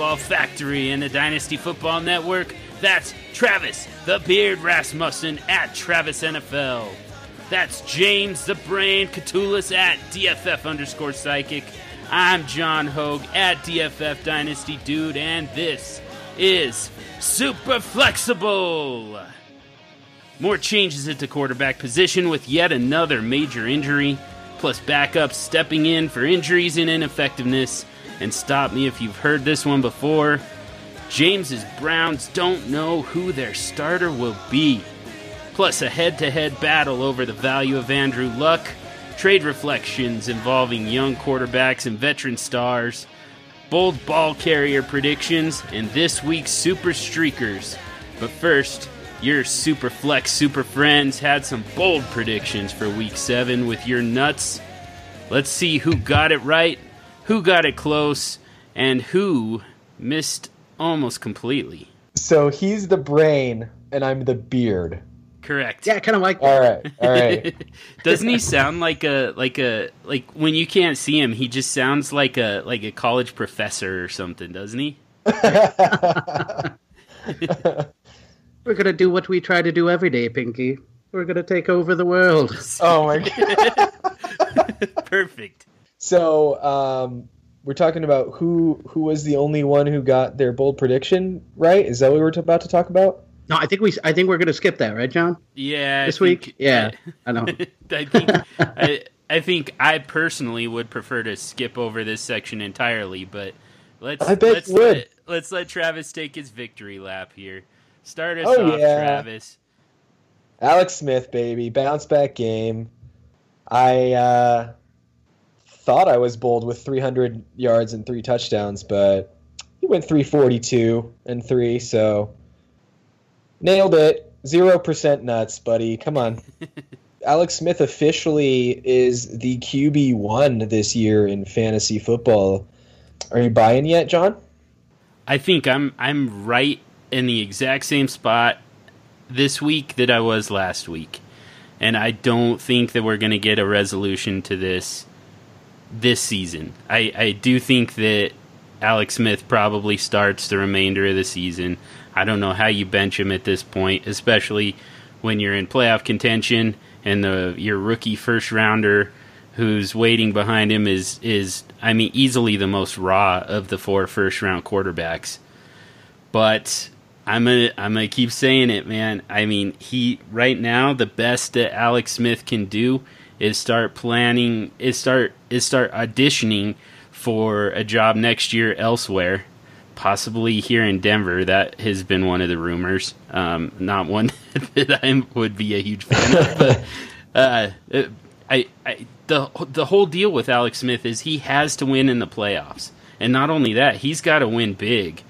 Football Factory and the Dynasty Football Network. That's Travis the Beard Rasmussen at Travis NFL. That's James the Brain Catullus at DFF underscore psychic. I'm John Hogue at DFF Dynasty Dude, and this is Super Flexible. More changes at the quarterback position with yet another major injury, plus backups stepping in for injuries and ineffectiveness. And stop me if you've heard this one before. James's Browns don't know who their starter will be. Plus, a head to head battle over the value of Andrew Luck, trade reflections involving young quarterbacks and veteran stars, bold ball carrier predictions, and this week's Super Streakers. But first, your Super Flex Super Friends had some bold predictions for Week 7 with your nuts. Let's see who got it right who got it close, and who missed almost completely. So he's the brain, and I'm the beard. Correct. Yeah, kind of like. All right, all right. Doesn't he sound like a like a like when you can't see him? He just sounds like a like a college professor or something, doesn't he? We're gonna do what we try to do every day, Pinky. We're gonna take over the world. oh my god. Perfect. So um, we're talking about who who was the only one who got their bold prediction right? Is that what we were about to talk about? No, I think we. I think we're gonna skip that, right, John? Yeah. This I think- week. Yeah, I know. I think I, I think I personally would prefer to skip over this section entirely, but let's I bet let's you would. let, let's let Travis take his victory lap here. Start us Oh, off, yeah. Travis. Alex Smith, baby, bounce back game. I uh, thought I was bold with 300 yards and three touchdowns, but he went 342 and three, so nailed it. Zero percent nuts, buddy. Come on. Alex Smith officially is the QB one this year in fantasy football. Are you buying yet, John? I think I'm I'm right in the exact same spot this week that I was last week. And I don't think that we're going to get a resolution to this this season. I, I do think that Alex Smith probably starts the remainder of the season. I don't know how you bench him at this point, especially when you're in playoff contention and the your rookie first rounder who's waiting behind him is is I mean easily the most raw of the four first round quarterbacks. But I'm gonna I'm gonna keep saying it, man. I mean, he right now the best that Alex Smith can do is start planning is start is start auditioning for a job next year elsewhere, possibly here in Denver. That has been one of the rumors. Um, not one that I would be a huge fan of, but uh, it- I, I the the whole deal with Alex Smith is he has to win in the playoffs, and not only that, he's got to win big.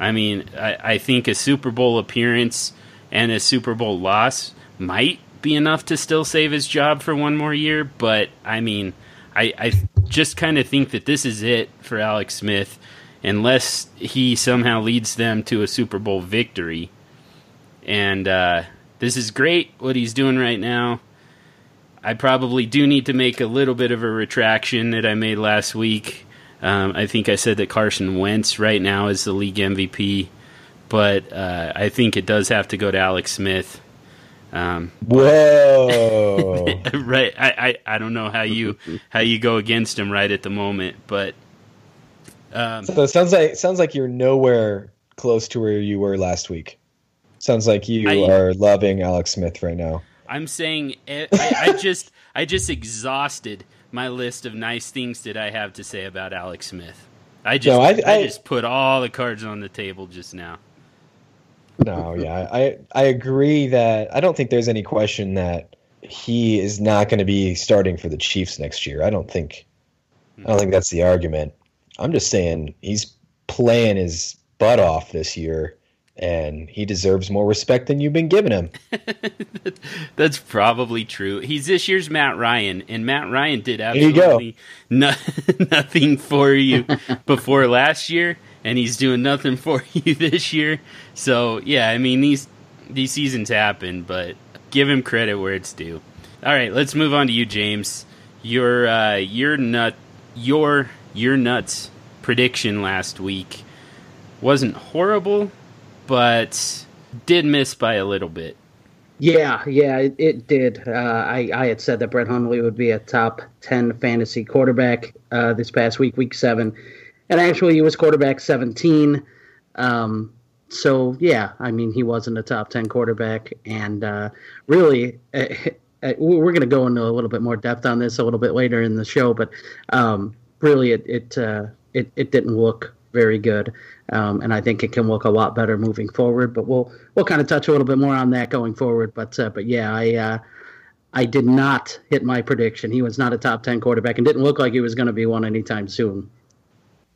I mean, I, I think a Super Bowl appearance and a Super Bowl loss might be enough to still save his job for one more year, but I mean, I, I just kind of think that this is it for Alex Smith, unless he somehow leads them to a Super Bowl victory. And uh, this is great what he's doing right now. I probably do need to make a little bit of a retraction that I made last week. Um, I think I said that Carson Wentz right now is the league MVP, but uh, I think it does have to go to Alex Smith. Um, Whoa. right, I, I, I don't know how you how you go against him right at the moment, but um, So it sounds like sounds like you're nowhere close to where you were last week. Sounds like you I- are loving Alex Smith right now. I'm saying eh, I, I just I just exhausted my list of nice things that I have to say about Alex Smith. I just No, I, I- I- just put all the cards on the table just now. No, yeah, I I agree that I don't think there's any question that he is not going to be starting for the Chiefs next year. I don't think I don't think that's the argument. I'm just saying he's playing his butt off this year and he deserves more respect than you've been giving him. That's probably true. He's this year's Matt Ryan, and Matt Ryan did absolutely no, nothing for you before last year, and he's doing nothing for you this year. So yeah, I mean these these seasons happen, but give him credit where it's due. All right, let's move on to you, James. Your uh, your nut, your your nuts prediction last week wasn't horrible, but did miss by a little bit. Yeah, yeah, it, it did. Uh, I, I had said that Brett Hundley would be a top 10 fantasy quarterback uh, this past week, week seven. And actually, he was quarterback 17. Um, so, yeah, I mean, he wasn't a top 10 quarterback. And uh, really, uh, we're going to go into a little bit more depth on this a little bit later in the show. But um, really, it, it, uh, it, it didn't look very good. Um, and I think it can look a lot better moving forward. But we'll we'll kind of touch a little bit more on that going forward. But uh, but yeah, I uh, I did not hit my prediction. He was not a top ten quarterback, and didn't look like he was going to be one anytime soon.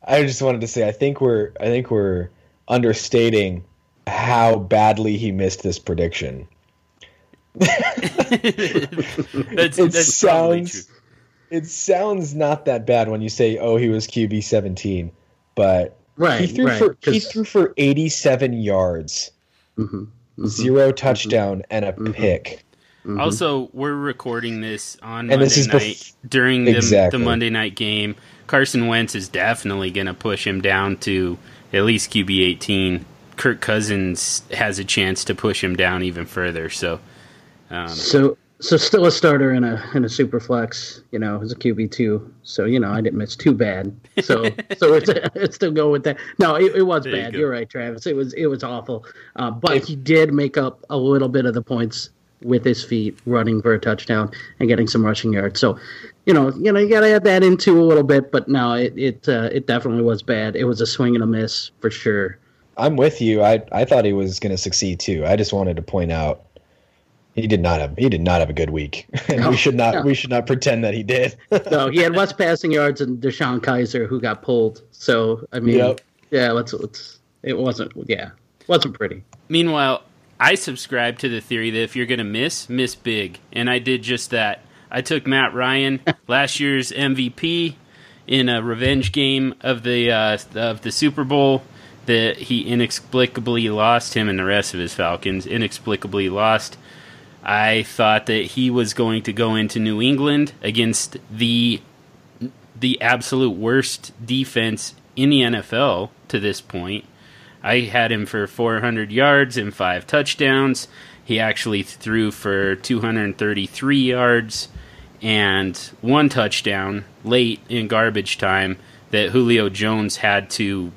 I just wanted to say I think we're I think we're understating how badly he missed this prediction. that's, it that's sounds it sounds not that bad when you say oh he was QB seventeen, but Right. he threw right, for he 'cause- threw for eighty seven yards, mhm, mhm, zero touchdown, and a Mhm. pick. mhm. Also, we're recording this on And Monday this is night bef- during the, Exactly. the Monday night game. Carson Wentz is definitely going to push him down to at least QB 18. Kirk Cousins has a chance to push him down even further. So, um, So so still a starter in a in a super flex, you know, as a QB two. So you know, I didn't miss too bad. So so it's, it's still go with that. No, it, it was There bad. You are right, Travis. It was it was awful. Uh, but he did make up a little bit of the points with his feet, running for a touchdown and getting some rushing yards. So. You know, you know, you got to add that into a little bit, but no, it it uh, it definitely was bad. It was a swing and a miss for sure. I'm with you. I I thought he was going to succeed too. I just wanted to point out he did not have he did not have a good week, and No, we should not no. we should not pretend that he did. No, he had less passing yards than DeShone Kizer, who got pulled. So I mean, Yep. yeah, let's let's. It wasn't, yeah, wasn't pretty. meanwhile, I subscribe to the theory that if you're going to miss, miss big. And I did just that. I took Matt Ryan, last year's MVP, in a revenge game of the uh, of the Super Bowl that he inexplicably lost him and the rest of his Falcons inexplicably lost. I thought that he was going to go into New England against the the absolute worst defense in the NFL to this point. I had him for 400 yards and five touchdowns. He actually threw for 233 yards and one touchdown late in garbage time that Julio Jones had to,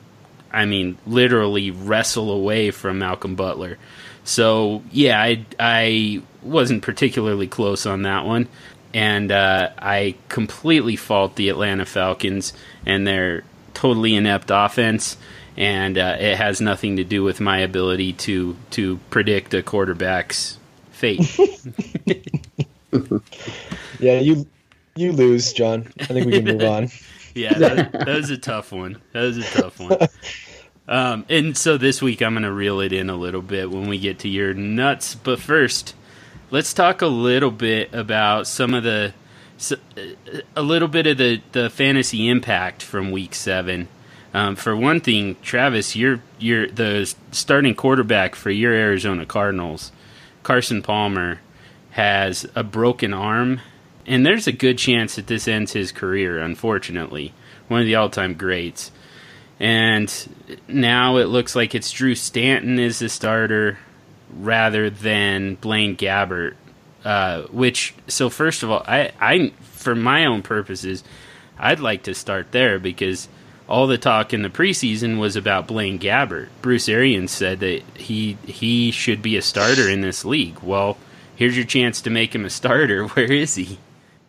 I mean, literally wrestle away from Malcolm Butler. So yeah, I I wasn't particularly close on that one, and uh, I completely fault the Atlanta Falcons and their totally inept offense, and uh, it has nothing to do with my ability to to predict a quarterback's fate. yeah, you you lose, John. I think we can move on. yeah, that, that was a tough one. That was a tough one. Um, and so this week I'm going to reel it in a little bit when we get to your nuts. But first, let's talk a little bit about some of the, a little bit of the, the fantasy impact from week seven. Um, for one thing, Travis, you're you're the starting quarterback for your Arizona Cardinals. Carson Palmer has a broken arm, and there's a good chance that this ends his career. Unfortunately, one of the all-time greats. And now it looks like it's Drew Stanton is the starter rather than Blaine Gabbert. Uh, which so first of all, I, I for my own purposes, I'd like to start there because all the talk in the preseason was about Blaine Gabbert. Bruce Arians said that he he should be a starter in this league. Well, here's your chance to make him a starter. Where is he?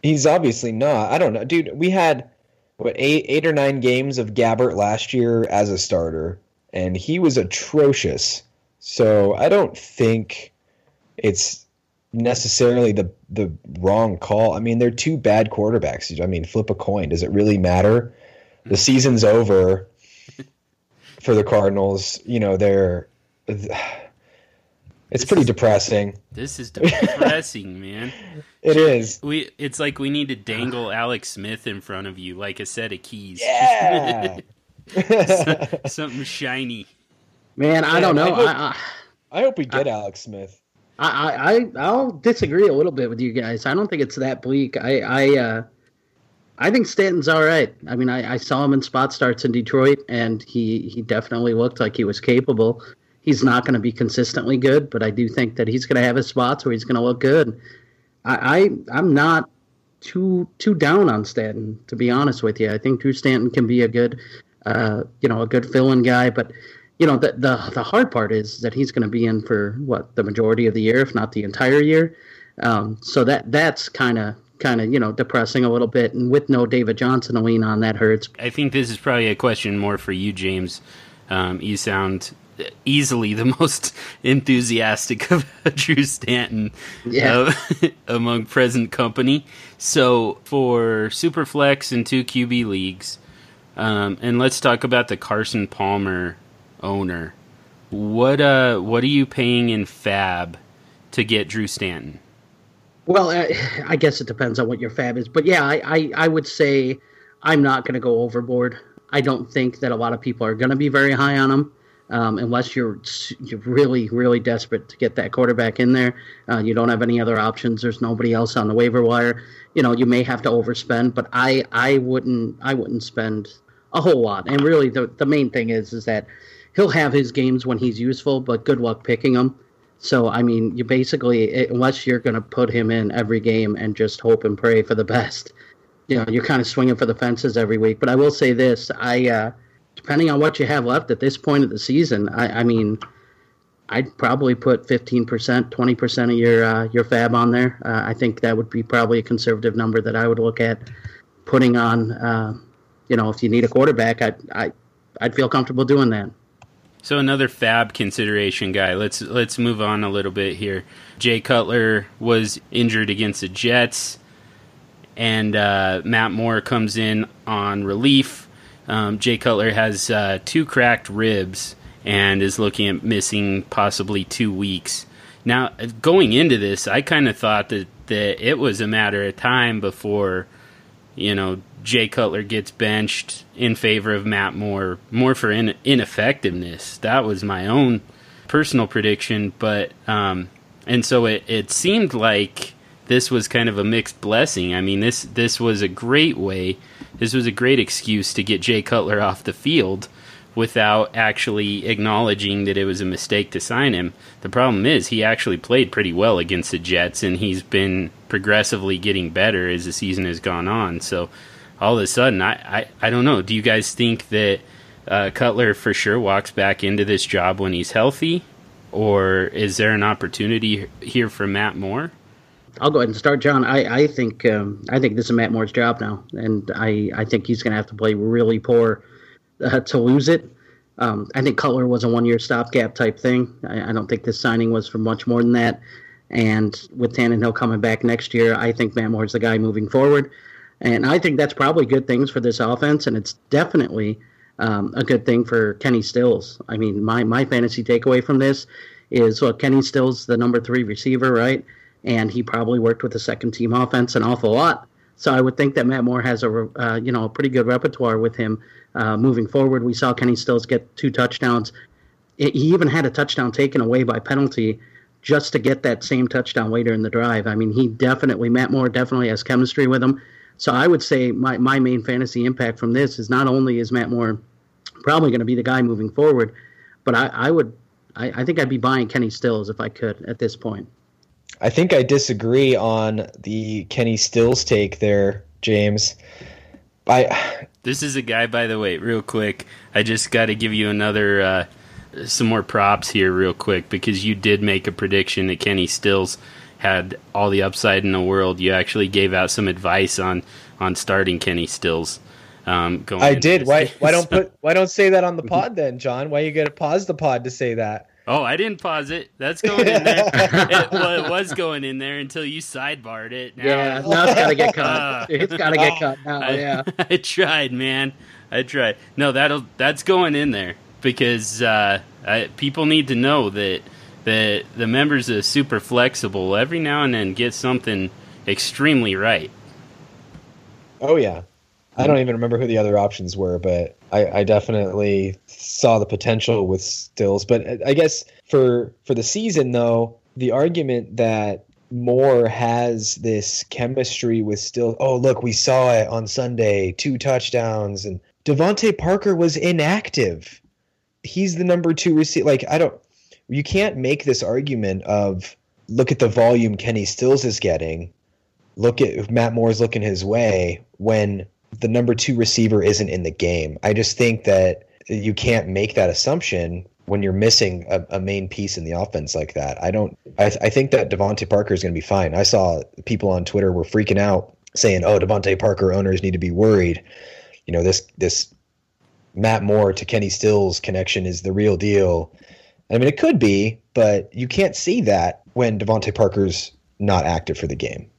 He's obviously not. I don't know, dude. We had what eight eight or nine games of Gabbert last year as a starter, and he was atrocious. So I don't think it's necessarily the the wrong call. I mean, they're two bad quarterbacks. I mean, flip a coin. Does it really matter? The season's over for the Cardinals. You know, they're it's pretty depressing. This is depressing, man. It is. We it's like we need to dangle Alex Smith in front of you like a set of keys. Yeah. Something shiny. Man, I Man, don't know. I hope- I, I, I hope we get Alex Smith. I, I, I'll disagree a little bit with you guys. I don't think it's that bleak. I, I, uh, I think Stanton's all right. I mean, I, I, saw him in spot starts in Detroit, and he, he definitely looked like he was capable. He's not going to be consistently good, but I do think that he's going to have his spots where he's going to look good. I, I I'm not too too down on Stanton to be honest with you. I think Drew Stanton can be a good, uh, you know, a good fill-in guy, but you know the the the hard part is that he's going to be in for what the majority of the year, if not the entire year. Um, so that that's kind of kind of you know depressing a little bit, and with no David Johnson to lean on, that hurts. I think this is probably a question more for you, James. Um, you sound easily the most enthusiastic of Drew Stanton yeah. uh, among present company. So for Superflex and two QB leagues, um, and let's talk about the Carson Palmer owner. What uh, what are you paying in FAAB to get Drew Stanton? Well, I, guess it depends on what your FAAB is, but yeah, I, I, I would say I'm not going to go overboard. I don't think that a lot of people are going to be very high on him. Um, unless you're you're really really desperate to get that quarterback in there. Uh, you don't have any other options. There's nobody else on the waiver wire. You know you may have to overspend, but I I wouldn't I wouldn't spend a whole lot. And really the the main thing is is that he'll have his games when he's useful, but good luck picking them. So I mean, you basically unless you're going to put him in every game and just hope and pray for the best, you know, you're kind of swinging for the fences every week. But I will say this: I uh, depending on what you have left at this point of the season, I, I mean, I'd probably put 15%, 20% of your uh, your FAAB on there. Uh, I think that would be probably a conservative number that I would look at putting on. Uh, you know, if you need a quarterback, I'd, I, I'd feel comfortable doing that. So another FAAB consideration guy. Let's let's move on a little bit here. Jay Cutler was injured against the Jets, and uh, Matt Moore comes in on relief um, Jay Cutler has uh, two cracked ribs and is looking at missing possibly two weeks. Now, going into this, I kind of thought that, that it was a matter of time before, you know, Jay Cutler gets benched in favor of Matt Moore, more for in, ineffectiveness. That was my own personal prediction, but um, and so it, it seemed like this was kind of a mixed blessing. I mean, this this was a great way this was a great excuse to get Jay Cutler off the field without actually acknowledging that it was a mistake to sign him. The problem is he actually played pretty well against the Jets and he's been progressively getting better as the season has gone on. So all of a sudden, I, I, I don't know. Do you guys think that uh, Cutler for sure walks back into this job when he's healthy? Or is there an opportunity here for Matt Moore? I'll go ahead and start, John. I, I think um, I think this is Matt Moore's job now, and I, I think he's going to have to play really poor uh, to lose it. Um, I think Cutler was a one year stopgap type thing. I, I, don't think this signing was for much more than that. And with Tannehill coming back next year, I think Matt Moore's the guy moving forward. And I think that's probably good things for this offense, and it's definitely um, a good thing for Kenny Stills. I mean, my, my fantasy takeaway from this is look, Kenny Stills, the number three receiver, right? and he probably worked with the second team offense an awful lot. So I would think that Matt Moore has a uh, you know a pretty good repertoire with him uh, moving forward. We saw Kenny Stills get two touchdowns. It, he even had a touchdown taken away by penalty just to get that same touchdown later in the drive. I mean, he definitely Matt Moore definitely has chemistry with him. So I would say my my main fantasy impact from this is not only is Matt Moore probably going to be the guy moving forward, but I, I would I, I think I'd be buying Kenny Stills if I could at this point. I think I disagree on the Kenny Stills take there, James. I This is a guy by the way, real quick. I just got to give you another uh, some more props here real quick because you did make a prediction that Kenny Stills had all the upside in the world. You actually gave out some advice on on starting Kenny Stills. Um, I did. Why? Why don't put? Why don't say that on the pod then, John? Why you got to pause the pod to say that? Oh, I didn't pause it. That's going in there. it, well, it, was going in there until you sidebarred it. Now, yeah, now it's got to get cut. Uh, it's got to get cut now. I, yeah, I tried, man. I tried. No, that'll that's going in there because uh, I, people need to know that that the members of Super Flexible every now and then get something extremely right. Oh yeah, I don't even remember who the other options were, but I, I, definitely saw the potential with Stills. But I guess for for the season though, the argument that Moore has this chemistry with still. Oh, look, we saw it on Sunday, two touchdowns, and DeVante Parker was inactive. He's the number two receiver. Like I don't, you can't make this argument of look at the volume Kenny Stills is getting. Look at Matt Moore's looking his way when the number two receiver isn't in the game. I just think that you can't make that assumption when you're missing a, a, main piece in the offense like that. I don't. I, I think that DeVante Parker is going to be fine. I saw people on Twitter were freaking out saying, "Oh, DeVante Parker owners need to be worried." You know this this Matt Moore to Kenny Stills connection is the real deal. I mean, it could be, but you can't see that when DeVante Parker's not active for the game.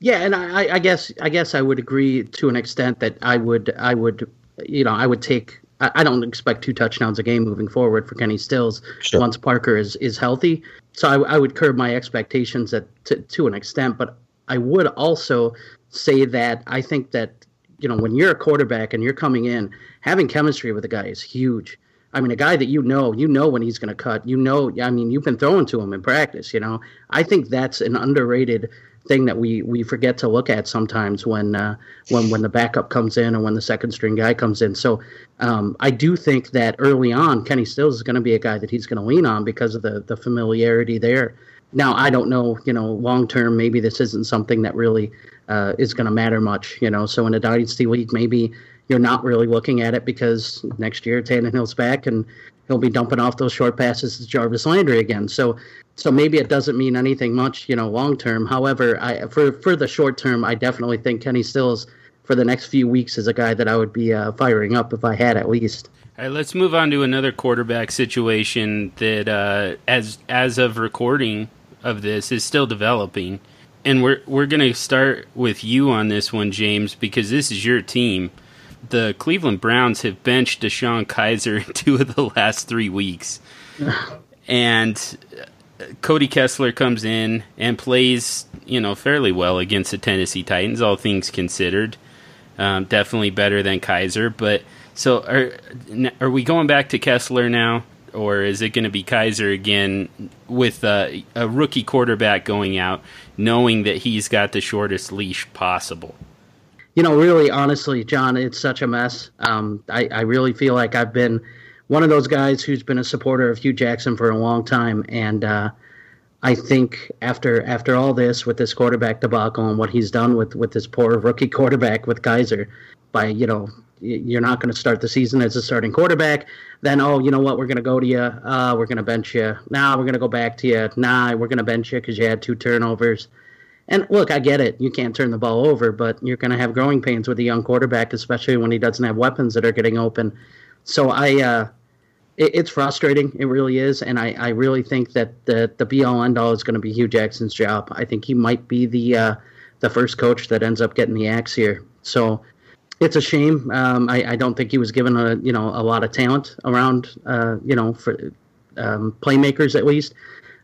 Yeah, and I, I guess I guess I would agree to an extent that I would I would you know I would take I don't expect two touchdowns a game moving forward for Kenny Stills sure. once Parker is is healthy. So I, I would curb my expectations at, to, to an extent, but I would also say that I think that you know when you're a quarterback and you're coming in, having chemistry with a guy is huge. I mean, a guy that you know, you know when he's going to cut. You know, I mean, you've been throwing to him in practice. You know, I think that's an underrated thing that we we forget to look at sometimes when uh, when when the backup comes in or when the second string guy comes in. So um, I do think that early on, Kenny Stills is going to be a guy that he's going to lean on because of the the familiarity there. Now I don't know, you know, long term maybe this isn't something that really uh, is going to matter much, you know. So in a dynasty league, maybe you're not really looking at it because next year Tannehill's back and he'll be dumping off those short passes to Jarvis Landry again. So so maybe it doesn't mean anything much, you know, long term. However, I for for the short term, I definitely think Kenny Stills for the next few weeks is a guy that I would be uh, firing up if I had at least. All right, let's move on to another quarterback situation that, uh, as as of recording of this, is still developing, and we're we're going to start with you on this one, James, because this is your team. The Cleveland Browns have benched DeShone Kizer two of the last three weeks, and Cody Kessler comes in and plays, you know, fairly well against the Tennessee Titans, all things considered. Um, definitely better than Kizer, But so are are we going back to Kessler now, or is it going to be Kizer again with a rookie quarterback going out, knowing that he's got the shortest leash possible? You know, really, honestly, John, it's such a mess. Um, I, I really feel like I've been one of those guys who's been a supporter of Hue Jackson for a long time, and uh, I think after after all this with this quarterback debacle and what he's done with with this poor rookie quarterback with Kizer, by you know you're not going to start the season as a starting quarterback. Then oh you know what we're going to go to you, uh, we're going to bench you. Now nah, we're going to go back to you. Nah, we're going to bench you because you had two turnovers. And look, I get it. You can't turn the ball over, but you're going to have growing pains with a young quarterback, especially when he doesn't have weapons that are getting open. So I, uh, it, it's frustrating. It really is, and I, I really think that the the be all end all is going to be Hue Jackson's job. I think he might be the uh, the first coach that ends up getting the axe here. So it's a shame. Um, I, I don't think he was given a you know a lot of talent around uh, you know for um, playmakers at least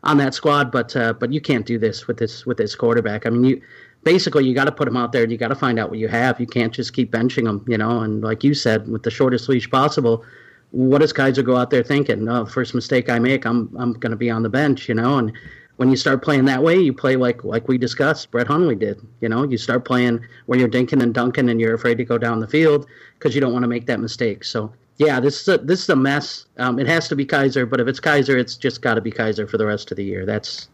on that squad. But uh, but you can't do this with this with this quarterback. I mean you basically you got to put him out there and you got to find out what you have. You can't just keep benching him. You know, and like you said, with the shortest leash possible what does Kizer go out there thinking? Oh, first mistake I make, I'm I'm going to be on the bench, you know. And when you start playing that way, you play like like we discussed. Brett Hundley did, you know. You start playing where you're dinking and dunking, and you're afraid to go down the field because you don't want to make that mistake. So yeah, this is a, this is a mess. Um, it has to be Kizer, but if it's Kizer, it's just got to be Kizer for the rest of the year. That's,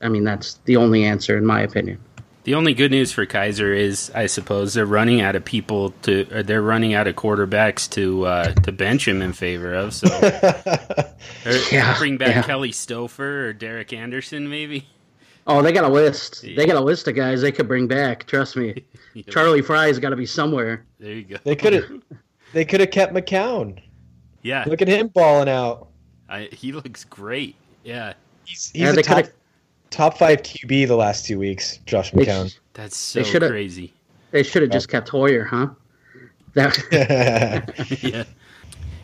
I mean, that's the only answer in my opinion. The only good news for Kizer is, I suppose, they're running out of people to. they're running out of quarterbacks to uh, to bench him in favor of. So, yeah, bring back yeah. Kelly Stouffer or Derek Anderson, maybe. Oh, they got a list. Yeah. They got a list of guys they could bring back. Trust me, yep. Charlie Frye's got to be somewhere. There you go. They could have. They could have kept McCown. Yeah, look at him balling out. I, he looks great. Yeah, he's, he's yeah, a top top five QB the last two weeks. Josh McCown. That's so crazy. They should have just kept Hoyer, huh? That. yeah.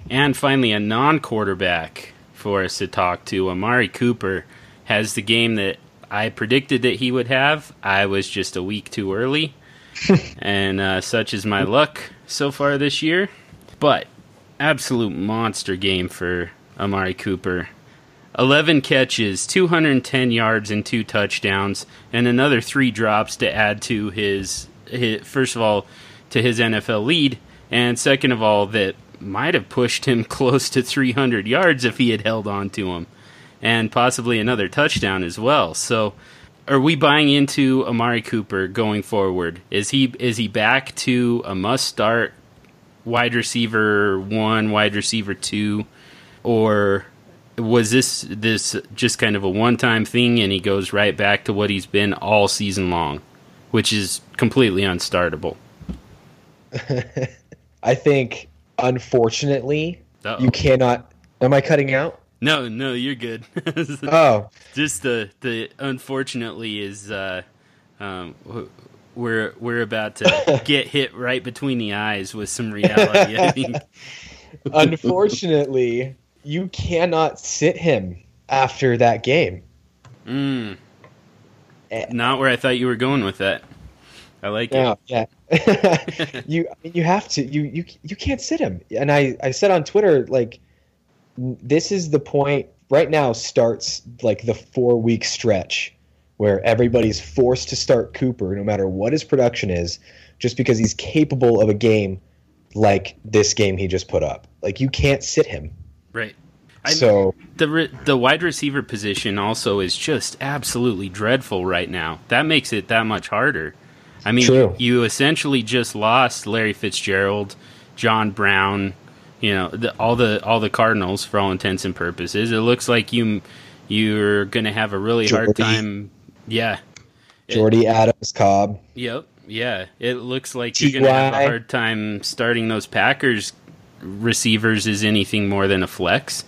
And finally, a non-quarterback for us to talk to. Amari Cooper has the game that I predicted that he would have. I was just a week too early, and uh, such is my luck so far this year. But absolute monster game for Amari Cooper. 11 catches, 210 yards, and two touchdowns, and another three drops to add to his, his first of all, to his NFL lead, and second of all, that might have pushed him close to 300 yards if he had held on to him, and possibly another touchdown as well. So, are we buying into Amari Cooper going forward? Is he is he back to a must start wide receiver one, wide receiver two, or was this this just kind of a one time thing and he goes right back to what he's been all season long, which is completely unstartable? I think, unfortunately, Uh-oh. you cannot. Am I cutting out? No, no, you're good. Oh, just the the unfortunately is uh, um, we're we're about to get hit right between the eyes with some reality. I think. unfortunately, you cannot sit him after that game. Mm. Not where I thought you were going with that. I like it. Yeah, yeah. you you have to you you you can't sit him. And I I said on Twitter like this is the point right now starts like the 4 week stretch where everybody's forced to start Cooper no matter what his production is just because he's capable of a game like this game he just put up. Like you can't sit him. Right. I, So the re- the wide receiver position also is just absolutely dreadful right now. That makes it that much harder. I mean, True. you essentially just lost Larry Fitzgerald, John Brown, you know, the, all the all the Cardinals for all intents and purposes. It looks like you you're going to have a really hard time. Yeah. Jordy Adams Cobb. Yep. Yeah. It looks like you're going to have a hard time starting those Packers receivers as anything more than a flex.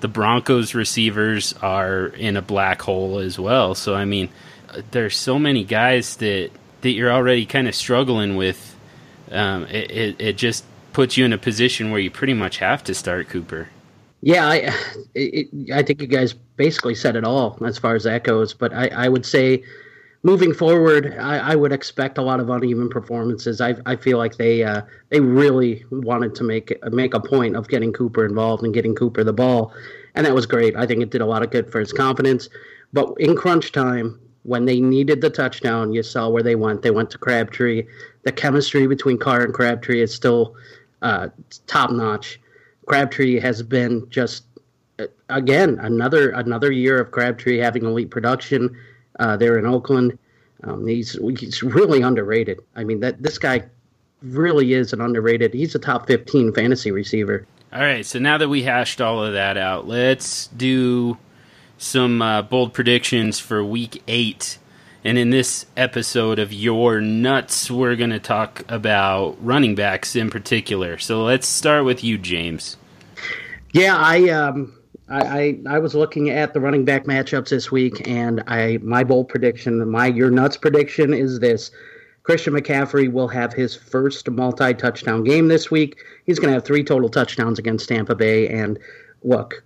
The Broncos receivers are in a black hole as well. So I mean, there's so many guys that that you're already kind of struggling with. Um, it, it it just puts you in a position where you pretty much have to start Cooper. Yeah, I, it, I think you guys basically said it all as far as that goes. But I, I would say, moving forward, I, I would expect a lot of uneven performances. I, I feel like they uh, they really wanted to make make a point of getting Cooper involved and getting Cooper the ball, and that was great. I think it did a lot of good for his confidence. But in crunch time, when they needed the touchdown, you saw where they went. They went to Crabtree. The chemistry between Carr and Crabtree is still uh, top notch. Crabtree has been just uh, again another another year of Crabtree having elite production uh, there in Oakland. Um, he's he's really underrated. I mean that this guy really is an underrated. He's a top fifteen fantasy receiver. All right, so now that we hashed all of that out, let's do some uh, bold predictions for week eight. And in this episode of Your Nuts, we're going to talk about running backs in particular. So let's start with you, James. Yeah, I um I, I, I was looking at the running back matchups this week, and I my bold prediction, my your nuts prediction is this: Christian McCaffrey will have his first multi-touchdown game this week. He's going to have three total touchdowns against Tampa Bay. And look,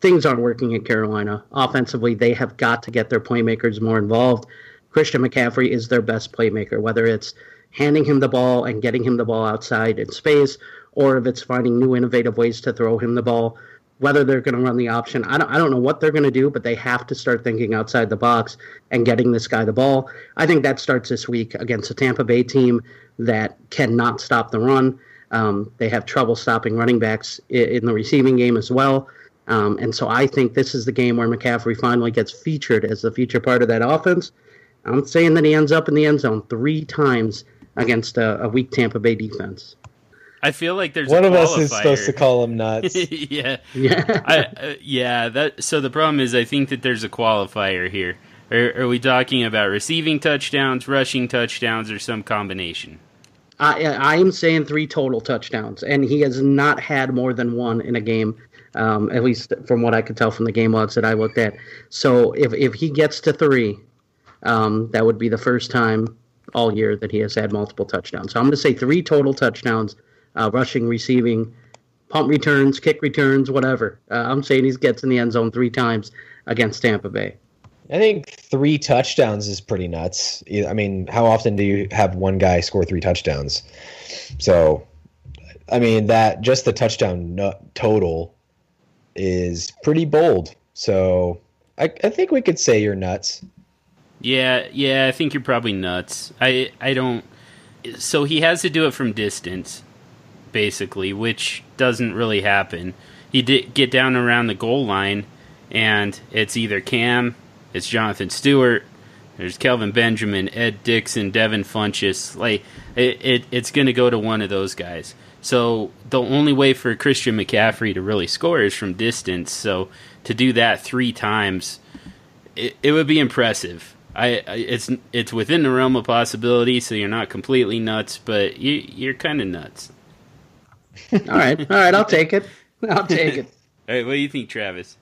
things aren't working in Carolina offensively. They have got to get their playmakers more involved. Christian McCaffrey is their best playmaker, whether it's handing him the ball and getting him the ball outside in space, or if it's finding new innovative ways to throw him the ball. Whether they're going to run the option, I don't, I don't know what they're going to do, but they have to start thinking outside the box and getting this guy the ball. I think that starts this week against a Tampa Bay team that cannot stop the run. Um, they have trouble stopping running backs in, the receiving game as well. Um, and so I think this is the game where McCaffrey finally gets featured as the feature part of that offense. I'm saying that he ends up in the end zone three times against a, a weak Tampa Bay defense. I feel like there's One a of us is supposed to call him nuts. yeah, Yeah. I, uh, yeah. That so the problem is I think that there's a qualifier here. Are, are we talking about receiving touchdowns, rushing touchdowns, or some combination? I, I am saying three total touchdowns, and he has not had more than one in a game, um, at least from what I could tell from the game odds that I looked at. So if, if he gets to three, um, that would be the first time all year that he has had multiple touchdowns. So I'm going to say three total touchdowns, uh, rushing, receiving, pump returns, kick returns, whatever. Uh, I'm saying he gets in the end zone three times against Tampa Bay. I think three touchdowns is pretty nuts. I mean, how often do you have one guy score three touchdowns? So, I mean, that just the touchdown total is pretty bold. So I, I think we could say you're nuts. Yeah, yeah, I think you're probably nuts. I I don't. So he has to do it from distance, basically, which doesn't really happen. He did get down around the goal line, and it's either Cam, it's Jonathan Stewart, there's Kelvin Benjamin, Ed Dickson, Devin Funchess. Like it, it it's going to go to one of those guys. So the only way for Christian McCaffrey to really score is from distance. So to do that three times, it, it would be impressive. I, I, it's it's within the realm of possibility, so you're not completely nuts, but you, you're kind of nuts. all right, all right, I'll take it. I'll take it. all right, what do you think, Travis?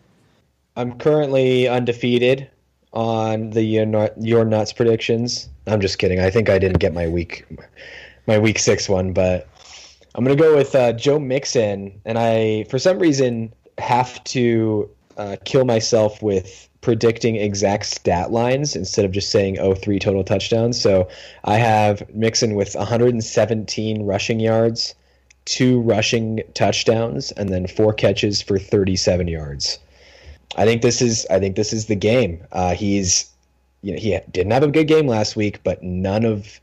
I'm currently undefeated on the your your nuts predictions. I'm just kidding. I think I didn't get my week my week six one, but I'm gonna go with uh, Joe Mixon, and I for some reason have to uh, kill myself with predicting exact stat lines instead of just saying oh three total touchdowns. So I have Mixon with 117 rushing yards, two rushing touchdowns, and then four catches for 37 yards. I think this is I think this is the game. Uh, he's you know he didn't have a good game last week, but none of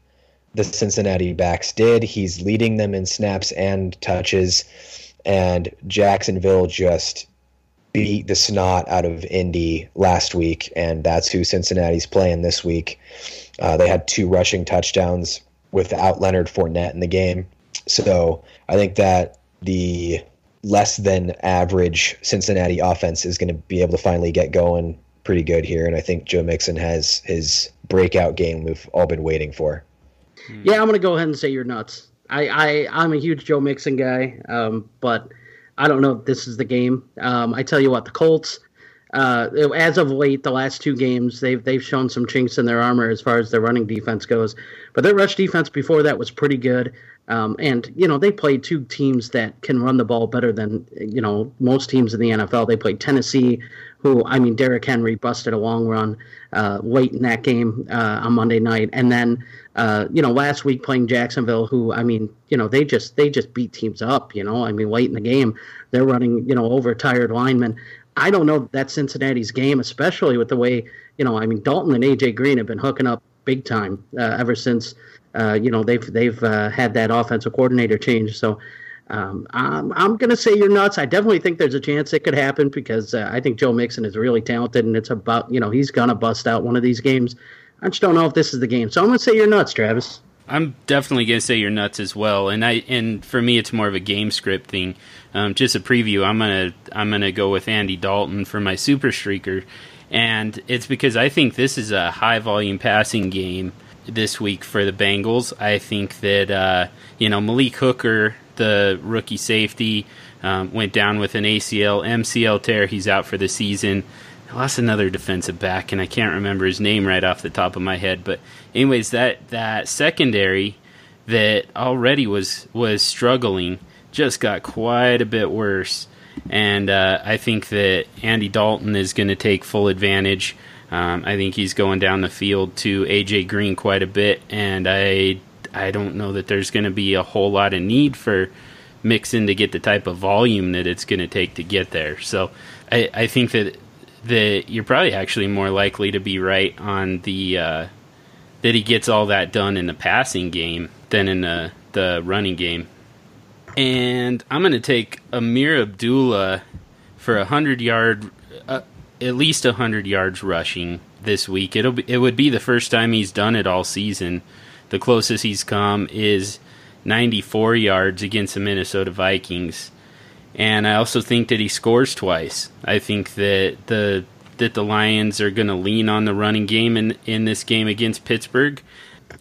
the Cincinnati backs did. He's leading them in snaps and touches, and Jacksonville just beat the snot out of Indy last week, and that's who Cincinnati's playing this week. Uh, they had two rushing touchdowns without Leonard Fournette in the game, so I think that the less than average Cincinnati offense is going to be able to finally get going pretty good here, and I think Joe Mixon has his breakout game we've all been waiting for. Yeah, I'm going to go ahead and say you're nuts. I, I I'm a huge Joe Mixon guy, um, but I don't know if this is the game. Um, I tell you what, the Colts, uh, as of late, the last two games, they've they've shown some chinks in their armor as far as their running defense goes. But their rush defense before that was pretty good. Um, and you know they played two teams that can run the ball better than you know most teams in the NFL. They played Tennessee, who I mean Derrick Henry busted a long run uh, late in that game uh, on Monday night, and then uh, you know last week playing Jacksonville, who I mean you know they just they just beat teams up. You know I mean late in the game they're running you know over tired linemen. I don't know that Cincinnati's game, especially with the way you know I mean Dalton and AJ Green have been hooking up big time uh, ever since uh, you know they've they've uh, had that offensive coordinator change. So um, I'm I'm gonna say you're nuts. I definitely think there's a chance it could happen because uh, I think Joe Mixon is really talented, and it's about you know he's gonna bust out one of these games. I just don't know if this is the game. So I'm gonna say you're nuts, Travis. I'm definitely gonna say you're nuts as well, and I and for me it's more of a game script thing. Um, just a preview. I'm gonna I'm gonna go with Andy Dalton for my super streaker, and it's because I think this is a high volume passing game this week for the Bengals. I think that uh, you know Malik Hooker, the rookie safety, um, went down with an ACL MCL tear. He's out for the season. I lost another defensive back, and I can't remember his name right off the top of my head. But anyways, that that secondary that already was was struggling just got quite a bit worse. And uh, I think that Andy Dalton is going to take full advantage um, I think he's going down the field to AJ Green quite a bit, and I I don't know that there's going to be a whole lot of need for Mixon to get the type of volume that it's going to take to get there. So I, I think that that you're probably actually more likely to be right on the uh, that he gets all that done in the passing game than in the the running game. And I'm going to take Ameer Abdullah for a hundred yard at least a 100 yards rushing this week. It'll be, it would be the first time he's done it all season. The closest he's come is 94 yards against the Minnesota Vikings. And I also think that he scores twice. I think that the that the Lions are going to lean on the running game in in this game against Pittsburgh,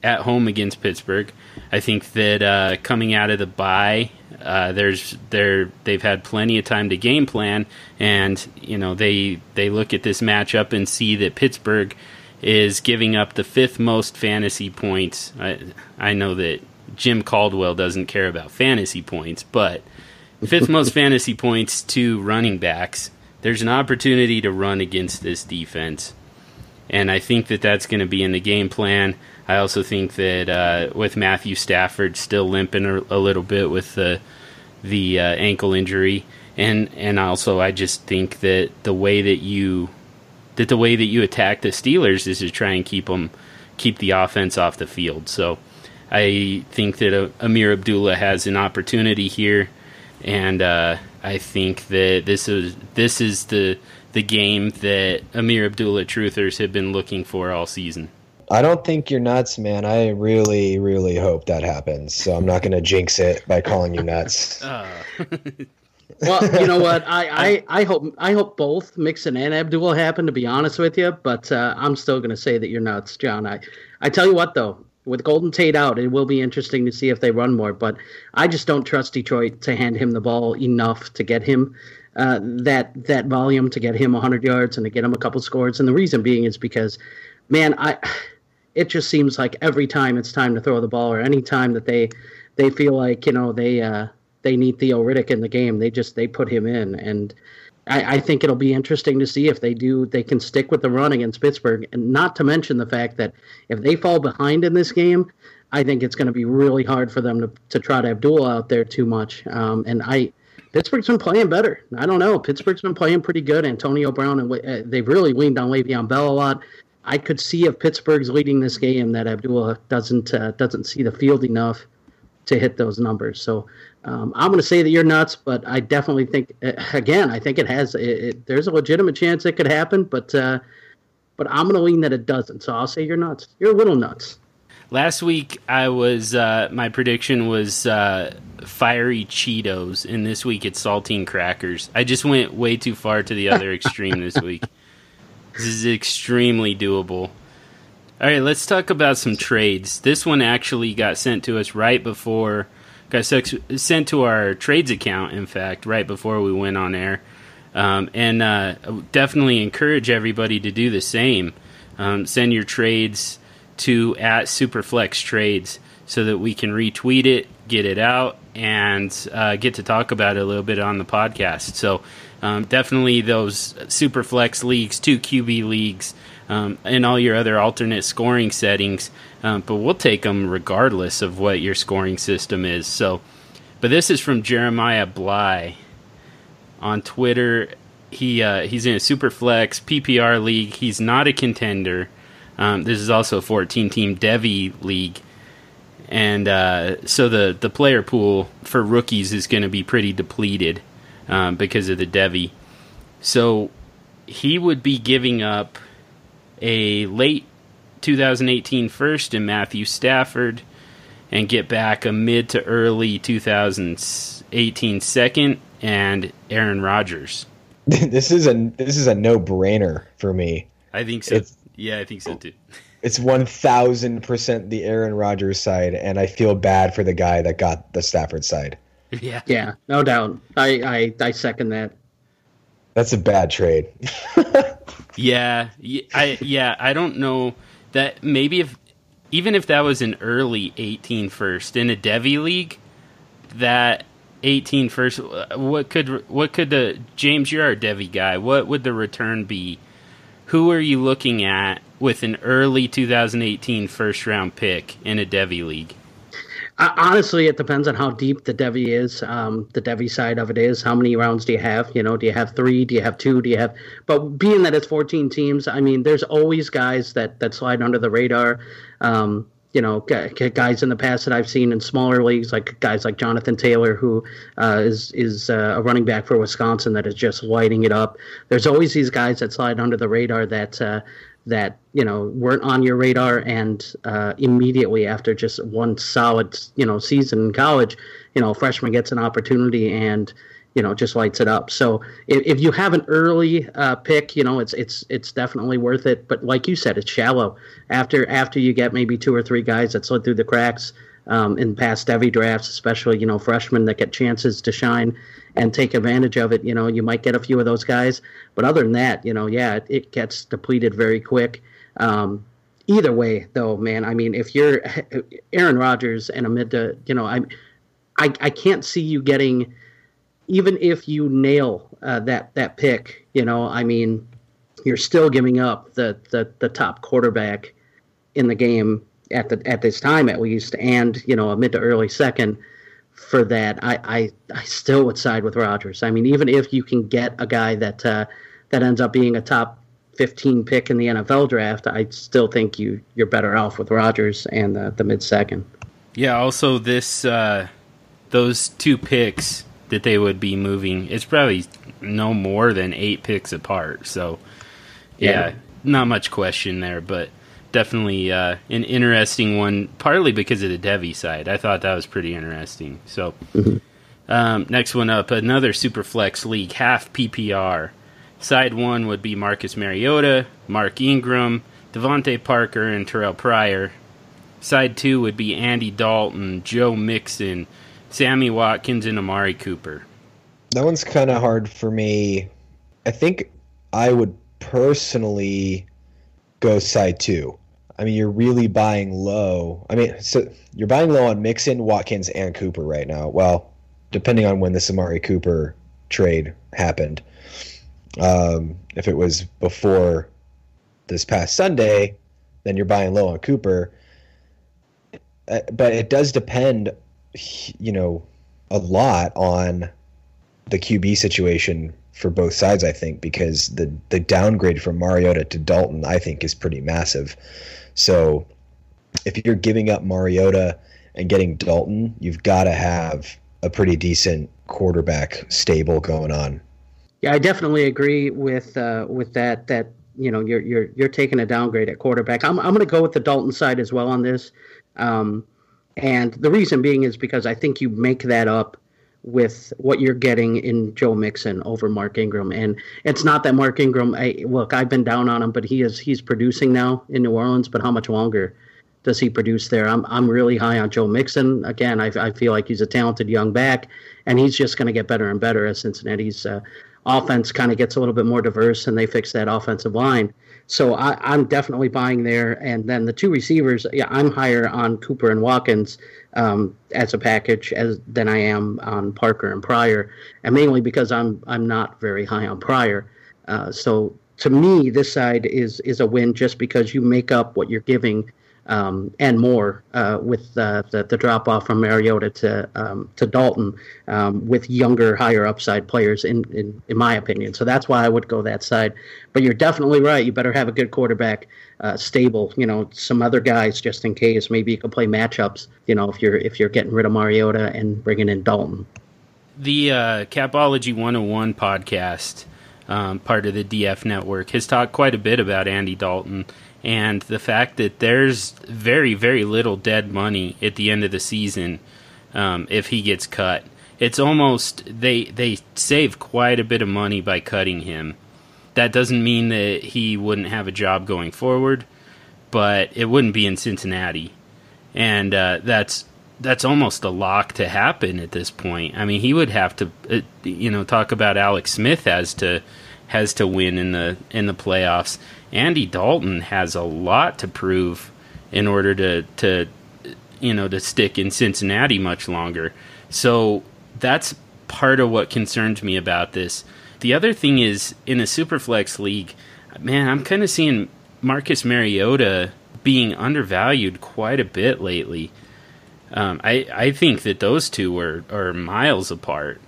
at home against Pittsburgh. I think that uh, coming out of the bye, uh, there's there they've had plenty of time to game plan, and you know they they look at this matchup and see that Pittsburgh is giving up the fifth most fantasy points. I I know that Jim Caldwell doesn't care about fantasy points, but fifth most fantasy points to running backs. There's an opportunity to run against this defense, and I think that that's going to be in the game plan. I also think that uh, with Matthew Stafford still limping a, a little bit with the the uh, ankle injury, and and also I just think that the way that you that the way that you attack the Steelers is to try and keep them keep the offense off the field. So I think that uh, Ameer Abdullah has an opportunity here, and uh, I think that this is this is the the game that Ameer Abdullah truthers have been looking for all season. I don't think you're nuts, man. I really, really hope that happens. So I'm not going to jinx it by calling you nuts. Uh. well, you know what? I, I, I hope I hope both Mixon and Abdul happen. To be honest with you, but uh, I'm still going to say that you're nuts, John. I, I tell you what though, with Golden Tate out, it will be interesting to see if they run more. But I just don't trust Detroit to hand him the ball enough to get him uh, that that volume, to get him 100 yards and to get him a couple scores. And the reason being is because, man, I it just seems like every time it's time to throw the ball, or any time that they they feel like you know they uh, they need Theo Riddick in the game, they just they put him in, and I, I, think it'll be interesting to see if they do they can stick with the run against Pittsburgh, and not to mention the fact that if they fall behind in this game, I think it's going to be really hard for them to to try to Abdul out there too much, um, and I. Pittsburgh's been playing better. I don't know. Pittsburgh's been playing pretty good. Antonio Brown and uh, they've really leaned on Le'Veon Bell a lot. I could see if Pittsburgh's leading this game that Abdullah doesn't uh, doesn't see the field enough to hit those numbers. So um, I'm going to say that you're nuts, but I definitely think uh, again I think it has it, it, there's a legitimate chance it could happen, but uh, but I'm going to lean that it doesn't. So I'll say you're nuts. You're a little nuts. Last week I was uh, my prediction was uh, fiery Cheetos, and this week it's saltine crackers. I just went way too far to the other extreme this week. This is extremely doable. All right, let's talk about some trades. This one actually got sent to us right before, got sent to our trades account, in fact, right before we went on air. Um, and uh, definitely encourage everybody to do the same. Um, send your trades to at Superflex Trades so that we can retweet it, get it out, and uh, get to talk about it a little bit on the podcast. So um, definitely those super flex leagues, two QB leagues, um, and all your other alternate scoring settings. Um, but we'll take them regardless of what your scoring system is. So, but this is from Jeremiah Bly on Twitter. He uh, he's in a super flex PPR league. He's not a contender. Um, this is also a 14 team Devy league and uh, so the the player pool for rookies is going to be pretty depleted um, because of the Devy. So he would be giving up a late 2018 first in Matthew Stafford and get back a mid to early 2018 second and Aaron Rodgers. this is a this is a no brainer for me. I think so. It's, yeah, I think so too. It's one thousand percent the Aaron Rodgers side, and I feel bad for the guy that got the Stafford side. Yeah, yeah, no doubt. I I, I second that. That's a bad trade. yeah, I yeah, I don't know that maybe if even if that was an early 18 first in a Devy league, that 18 first, uh, what could what could the James? You're our Devy guy. What would the return be? Who are you looking at with an early 2018 first round pick in a Devy league? Uh, honestly, it depends on how deep the Devy is. Um, the Devy side of it is how many rounds do you have? You know, do you have three? Do you have two? Do you have? But being that it's 14 teams, I mean, there's always guys that that slide under the radar. Um, you know, guys in the past that I've seen in smaller leagues, like guys like Jonathan Taylor, who uh, is is uh, a running back for Wisconsin that is just lighting it up. There's always these guys that slide under the radar that uh, that you know weren't on your radar and uh, immediately after just one solid you know season in college you know freshman gets an opportunity and you know just lights it up. So if, if you have an early uh, pick you know it's it's it's definitely worth it. But like you said it's shallow. After after you get maybe two or three guys that slid through the cracks um, in past every drafts especially you know freshmen that get chances to shine and take advantage of it. You know, you might get a few of those guys, but other than that, you know, yeah, it, it gets depleted very quick. Um, either way, though, man, I mean, if you're Aaron Rodgers and amid the, you know, I, I, I can't see you getting, even if you nail uh, that that pick, you know, I mean, you're still giving up the the, the top quarterback in the game at the at this time at least, and you know, a mid to early second for that, I, I, I still would side with Rodgers. I mean, even if you can get a guy that uh, that ends up being a top 15 pick in the NFL draft, I still think you you're better off with Rodgers and the, the mid second. Yeah. Also, this uh, those two picks that they would be moving, it's probably no more than eight picks apart. So, yeah, yeah. not much question there, but definitely uh, an interesting one, partly because of the Devy side. I thought that was pretty interesting. So, mm-hmm. um, next one up, another Superflex league, half PPR. Side one would be Marcus Mariota, Mark Ingram, DeVante Parker, and Terrell Pryor. Side two would be Andy Dalton, Joe Mixon, Sammy Watkins, and Amari Cooper. That one's kind of hard for me. I think I would personally go side two. I mean, you're really buying low. I mean, so you're buying low on Mixon, Watkins, and Cooper right now. Well, depending on when the Samari Cooper trade happened. Um, if it was before this past Sunday, then you're buying low on Cooper. Uh, but it does depend, you know, a lot on the QB situation for both sides. I think because the the downgrade from Mariota to Dalton, I think, is pretty massive. So if you're giving up Mariota and getting Dalton, you've got to have a pretty decent quarterback stable going on. Yeah, I definitely agree with uh, with that. That you know you're you're you're taking a downgrade at quarterback. I'm I'm going to go with the Dalton side as well on this, um, and the reason being is because I think you make that up with what you're getting in Joe Mixon over Mark Ingram. And it's not that Mark Ingram, I, look, I've been down on him, but he is he's producing now in New Orleans. But how much longer does he produce there? I'm I'm really high on Joe Mixon. Again, I, I feel like he's a talented young back, and he's just going to get better and better as Cincinnati's uh, offense kind of gets a little bit more diverse and they fix that offensive line. So I, am definitely buying there. And then the two receivers, yeah, I'm higher on Cooper and Watkins um, as a package as than I am on Parker and Pryor, and mainly because I'm I'm not very high on Pryor. Uh, so to me, this side is is a win just because you make up what you're giving um, and more uh, with uh, the, the drop off from Mariota to um, to Dalton um, with younger, higher upside players, in, in in my opinion. So that's why I would go that side. But you're definitely right. You better have a good quarterback, uh, stable. You know, some other guys just in case. Maybe you can play matchups. You know, if you're if you're getting rid of Mariota and bringing in Dalton. The uh, Capology 101 podcast. Um, part of the DF network, has talked quite a bit about Andy Dalton and the fact that there's very very little dead money at the end of the season um, if he gets cut. It's almost they they save quite a bit of money by cutting him. That doesn't mean that he wouldn't have a job going forward, but it wouldn't be in Cincinnati, and uh, that's that's almost a lock to happen at this point. I mean, he would have to, uh, you know, talk about Alex Smith as to has to win in the in the playoffs. Andy Dalton has a lot to prove in order to to you know to stick in Cincinnati much longer. So that's part of what concerns me about this. The other thing is in a superflex league, man, I'm kind of seeing Marcus Mariota being undervalued quite a bit lately. Um, I I think that those two are are miles apart,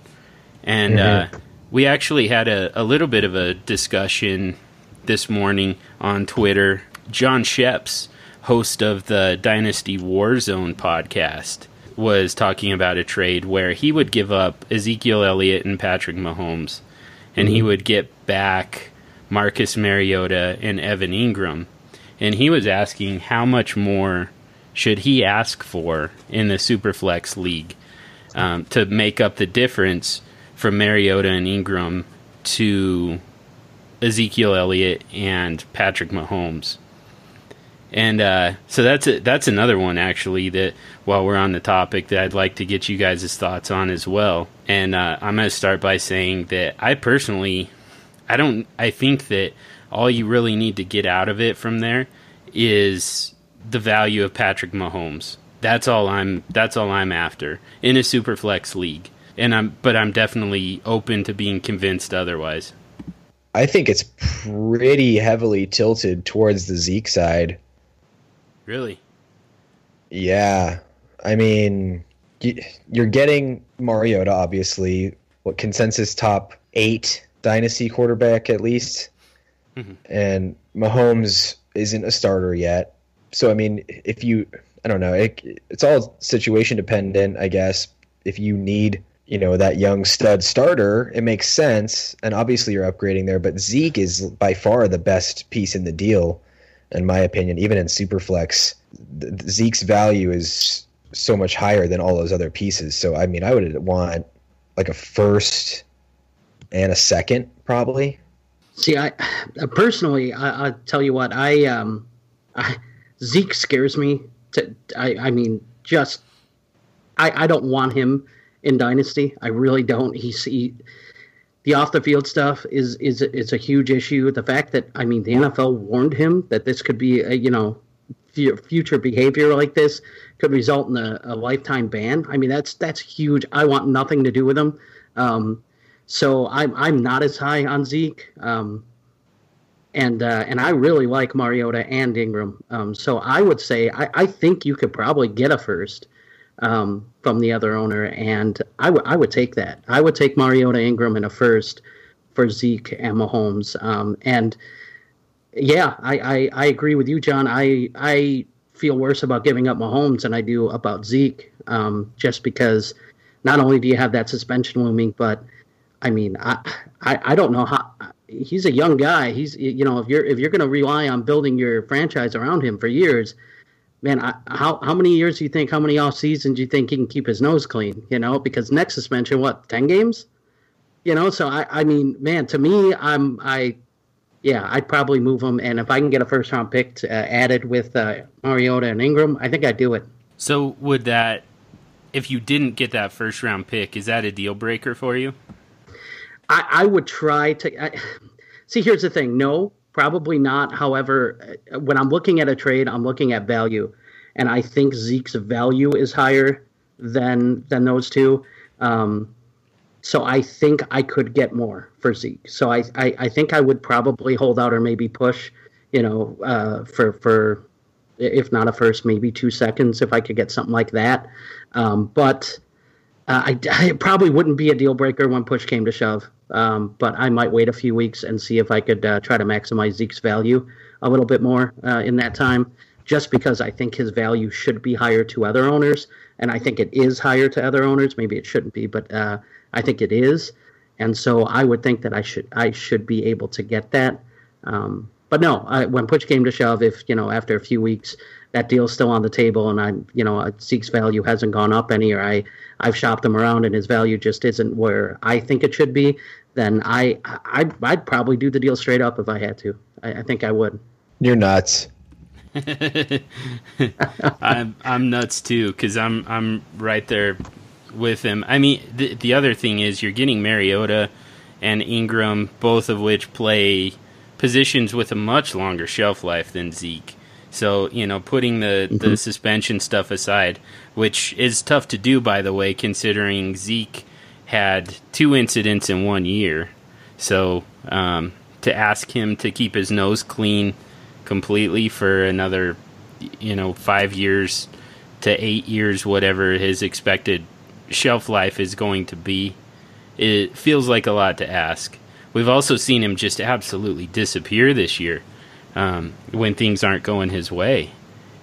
and mm-hmm. uh, we actually had a, a little bit of a discussion this morning on Twitter. John Sheps, host of the Dynasty Warzone podcast, was talking about a trade where he would give up Ezekiel Elliott and Patrick Mahomes, and mm-hmm. he would get back Marcus Mariota and Evan Engram. And he was asking how much more should he ask for in the Superflex League um, to make up the difference from Mariota and Engram to Ezekiel Elliott and Patrick Mahomes. And uh, so that's a, that's another one actually that while we're on the topic that I'd like to get you guys' thoughts on as well. And uh, I'm going to start by saying that I personally, I don't, I think that all you really need to get out of it from there is the value of Patrick Mahomes. That's all I'm. That's all I'm after in a super flex league. And I'm, but I'm definitely open to being convinced otherwise. I think it's pretty heavily tilted towards the Zeke side. Really? Yeah. I mean, you're getting Mariota, obviously, what consensus top eight dynasty quarterback at least, mm-hmm. and Mahomes isn't a starter yet. So I mean, if you, I don't know, it, it's all situation dependent, I guess. If you need, you know, that young stud starter, it makes sense, and obviously you're upgrading there. But Zeke is by far the best piece in the deal, in my opinion. Even in Superflex, Zeke's value is so much higher than all those other pieces. So I mean, I would want like a first and a second probably. See, I personally, I, I tell you what, I um, I, Zeke scares me. To I, I mean, just I, I don't want him in Dynasty. I really don't. He, the off the field stuff is is is a huge issue. The fact that I mean, the NFL warned him that this could be a, you know future behavior like this could result in a, a, lifetime ban. I mean, that's that's huge. I want nothing to do with him. Um, so I'm I'm not as high on Zeke, um, and uh, and I really like Mariota and Ingram. Um, so I would say I, I think you could probably get a first um, from the other owner, and I, w- I would take that. I would take Mariota Ingram in a first for Zeke and Mahomes, um, and yeah, I, I, I agree with you, John. I I feel worse about giving up Mahomes than I do about Zeke, um, just because not only do you have that suspension looming, but I mean, I, I, I don't know how he's a young guy. He's you know if you're if you're going to rely on building your franchise around him for years, man, I, how how many years do you think? How many off seasons do you think he can keep his nose clean? You know, because next suspension, what ten games? You know, so I I mean, man, to me, I'm I yeah, I'd probably move him. And if I can get a first round pick to, uh, added with uh, Mariota and Ingram, I think I'd do it. So would that, if you didn't get that first round pick, is that a deal breaker for you? I, I would try to. I, see, here's the thing. No, probably not. However, uh, when I'm looking at a trade, I'm looking at value, and I think Zeke's value is higher than than those two. Um, so I think I could get more for Zeke. So I, I, I think I would probably hold out or maybe push, you know, uh, for for if not a first, maybe two seconds if I could get something like that. Um, but uh, I, I, probably wouldn't be a deal breaker when push came to shove. Um, but I might wait a few weeks and see if I could uh, try to maximize Zeke's value a little bit more uh, in that time, just because I think his value should be higher to other owners, and I think it is higher to other owners. Maybe it shouldn't be, but uh, I think it is, and so I would think that I should I should be able to get that. Um, but no, I, when push came to shove, if you know after a few weeks that deal's still on the table and I you know Zeke's value hasn't gone up any or I I've shopped him around and his value just isn't where I think it should be, then I I'd, I'd probably do the deal straight up if I had to. I, I think I would. You're nuts. I'm I'm nuts too because I'm I'm right there with him. I mean, the the other thing is you're getting Mariota and Ingram, both of which play positions with a much longer shelf life than Zeke. So you know, putting the mm-hmm. the suspension stuff aside, which is tough to do, by the way, considering Zeke had two incidents in one year. So um, to ask him to keep his nose clean completely for another, you know, five years to eight years, whatever his expected shelf life is going to be, it feels like a lot to ask. We've also seen him just absolutely disappear this year um, when things aren't going his way.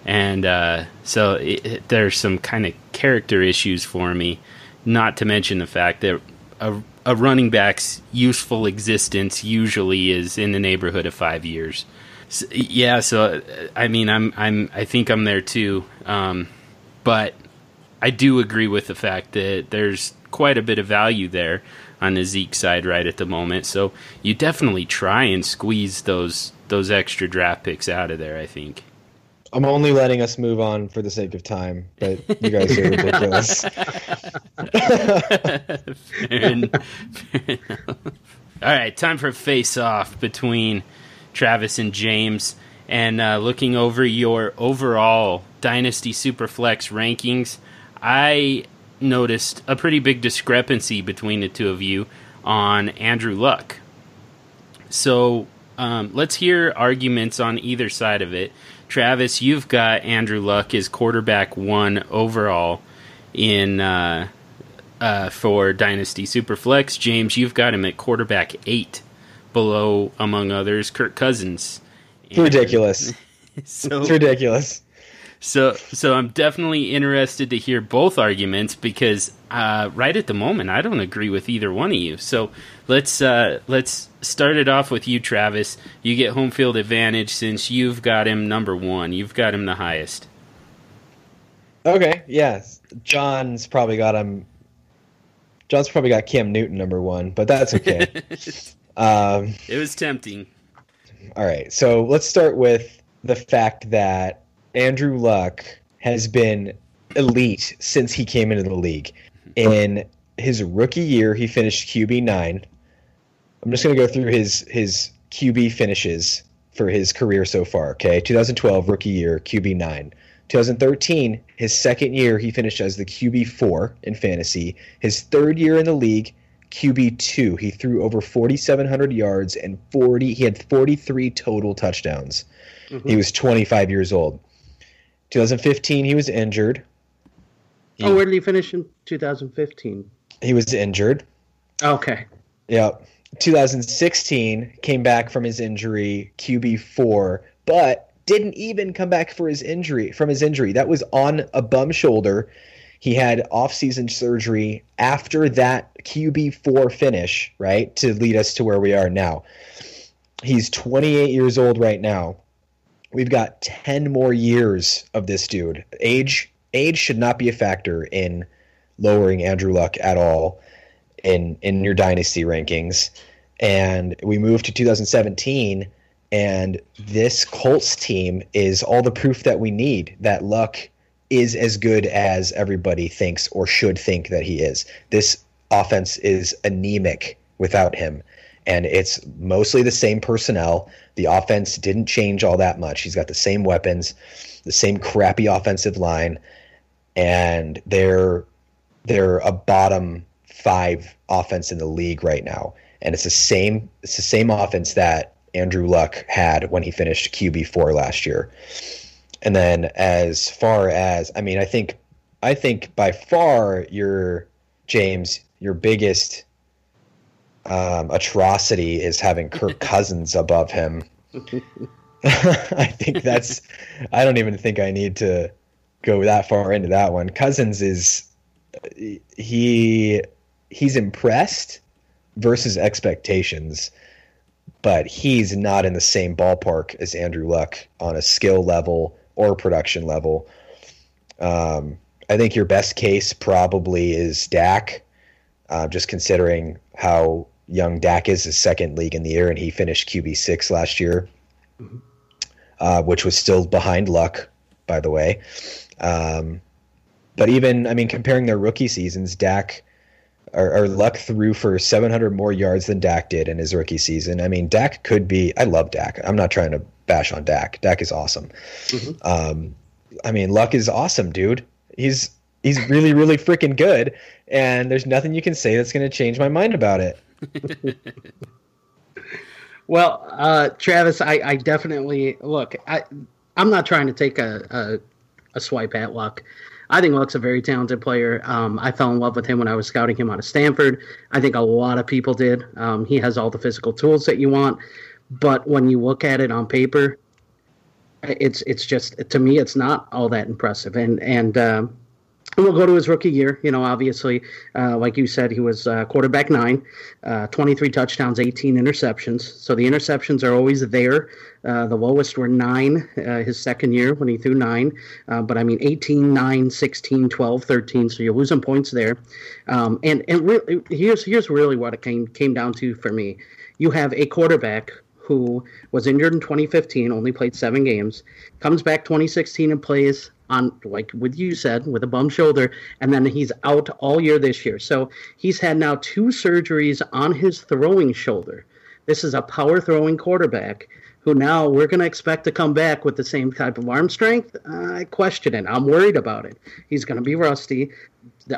And uh, so it, it, there's some kind of character issues for me, not to mention the fact that a, a running back's useful existence usually is in the neighborhood of five years. So, yeah, so I mean, I'm I'm I think I'm there too. Um, but I do agree with the fact that there's quite a bit of value there on the Zeke side right at the moment. So you definitely try and squeeze those those extra draft picks out of there. I think. I'm only letting us move on for the sake of time, but you guys are ridiculous. fair enough, fair All right, time for face off between Travis and James, and uh, looking over your overall Dynasty Superflex rankings. I noticed a pretty big discrepancy between the two of you on Andrew Luck. So um, let's hear arguments on either side of it. Travis, you've got Andrew Luck as quarterback one overall, in uh, uh, for Dynasty Superflex. James, you've got him at quarterback eight, below among others Kirk Cousins. It's ridiculous. so it's ridiculous. So, so I'm definitely interested to hear both arguments because uh, right at the moment I don't agree with either one of you. So let's uh, let's start it off with you, Travis. You get home field advantage since you've got him number one. You've got him the highest. Okay. Yes, John's probably got him. John's probably got Cam Newton number one, but that's okay. um, it was tempting. All right, so let's start with the fact that Andrew Luck has been elite since he came into the league. In his rookie year, he finished QB nine. I'm just going to go through his his QB finishes for his career so far. Okay, 2012 rookie year, QB nine. 2013, his second year, he finished as the QB four in fantasy. His third year in the league, QB two. He threw over 4,700 yards and 40. He had 43 total touchdowns. Mm-hmm. He was 25 years old. 2015, he was injured. He, oh, where did he finish in 2015? He was injured. Okay. Yep. 2016 came back from his injury, QB four, but didn't even come back for his injury from his injury. That was on a bum shoulder. He had off-season surgery after that QB four finish, right, to lead us to where we are now. He's 28 years old right now. We've got 10 more years of this dude. Age age should not be a factor in lowering Andrew Luck at all in in your dynasty rankings. And we move to 2017 and this Colts team is all the proof that we need that Luck is as good as everybody thinks or should think that he is. This offense is anemic without him and it's mostly the same personnel. The offense didn't change all that much. He's got the same weapons, the same crappy offensive line, and they're they're a bottom five offense in the league right now. And it's the same it's the same offense that Andrew Luck had when he finished QB four last year. And then as far as I mean, I think I think by far your James, your biggest um, atrocity is having Kirk Cousins above him. I think that's. I don't even think I need to go that far into that one. Cousins is he he's impressed versus expectations, but he's not in the same ballpark as Andrew Luck on a skill level or production level. Um, I think your best case probably is Dak, uh, just considering how young Dak is his second league in the year, and he finished QB six last year, mm-hmm. uh, which was still behind Luck, by the way. Um, but even, I mean, comparing their rookie seasons, Dak or, or, Luck threw for 700 more yards than Dak did in his rookie season. I mean, Dak could be. I love Dak. I'm not trying to bash on Dak. Dak is awesome. Mm-hmm. Um, I mean, Luck is awesome, dude. He's he's really really freaking good, and there's nothing you can say that's going to change my mind about it. well, uh, Travis, I, I, definitely look. I, I'm not trying to take a, a, a swipe at Luck. I think Luck's a very talented player. Um, I fell in love with him when I was scouting him out of Stanford. I think a lot of people did. Um, he has all the physical tools that you want, but when you look at it on paper, it's it's just to me it's not all that impressive. And and um, we'll go to his rookie year. You know, obviously, uh, like you said, he was uh, quarterback nine, uh, 23 touchdowns, 18 interceptions. So the interceptions are always there. Uh, the lowest were nine uh, his second year when he threw nine. Uh, but I mean, 18, 9, 16, 12, 13. So you're losing points there. Um, and and re- here's here's really what it came came down to for me. You have a quarterback who was injured in 2015, only played seven games, comes back 2016 and plays on like with you said with a bum shoulder and then he's out all year this year. So he's had now two surgeries on his throwing shoulder. This is a power throwing quarterback who now we're going to expect to come back with the same type of arm strength? I question it. I'm worried about it. He's going to be rusty.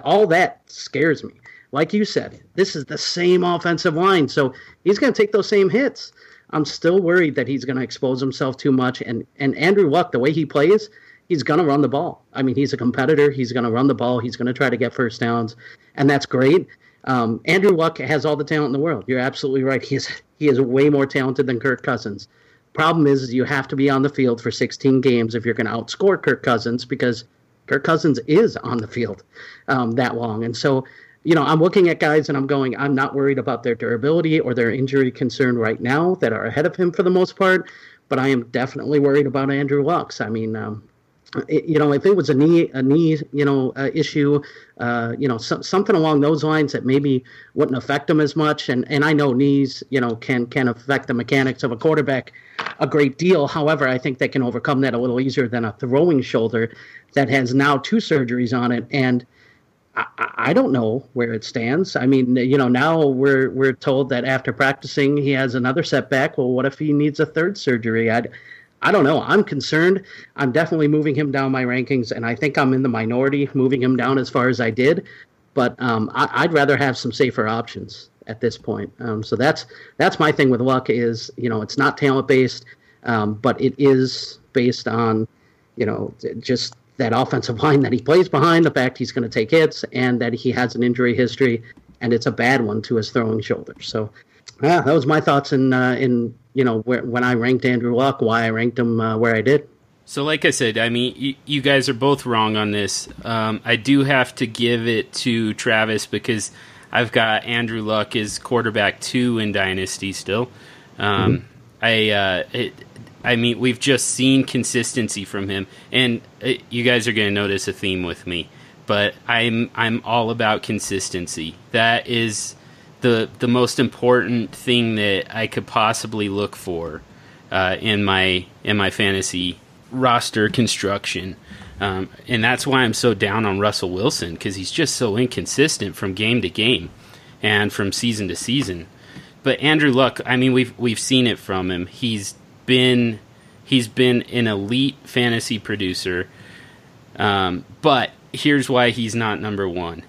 All that scares me. Like you said this is the same offensive line so he's going to take those same hits. I'm still worried that he's going to expose himself too much and and andrew luck the way he plays he's going to run the ball. I mean, he's a competitor. He's going to run the ball. He's going to try to get first downs, and that's great. Um, Andrew Luck has all the talent in the world. You're absolutely right. He is he is way more talented than Kirk Cousins. Problem is, is you have to be on the field for 16 games if you're going to outscore Kirk Cousins because Kirk Cousins is on the field um, that long. And so, you know, I'm looking at guys and I'm going, I'm not worried about their durability or their injury concern right now that are ahead of him for the most part, but I am definitely worried about Andrew Luck's. I mean, um, you know, if it was a knee, a knee, you know, uh, issue, uh, you know, so, something along those lines that maybe wouldn't affect him as much. And and I know knees, you know, can can affect the mechanics of a quarterback a great deal. However, I think they can overcome that a little easier than a throwing shoulder that has now two surgeries on it and. I, I don't know where it stands. I mean, you know, now we're we're told that after practicing he has another setback. Well, what if he needs a third surgery? I, I don't know. I'm concerned. I'm definitely moving him down my rankings, and I think I'm in the minority moving him down as far as I did. But um, I, would rather have some safer options at this point. Um, so that's that's my thing with luck is you know it's not talent based, um, but it is based on you know just that offensive line that he plays behind, the fact he's going to take hits, and that he has an injury history, and it's a bad one to his throwing shoulder. So yeah, that was my thoughts in uh, in you know where, when I ranked Andrew Luck, why I ranked him uh, where I did. So, like I said, I mean, you, you guys are both wrong on this. Um, I do have to give it to Travis because I've got Andrew Luck as quarterback two in Dynasty still. Um, mm-hmm. I, uh, it, I mean, we've just seen consistency from him, and it, uh, you guys are going to notice a theme with me. But I'm I'm all about consistency. That is the the most important thing that I could possibly look for uh, in my in my fantasy roster construction. Um, and that's why I'm so down on Russell Wilson because he's just so inconsistent from game to game and from season to season. But Andrew Luck, I mean, we've we've seen it from him. He's been he's been an elite fantasy producer. Um, but here's why he's not number one.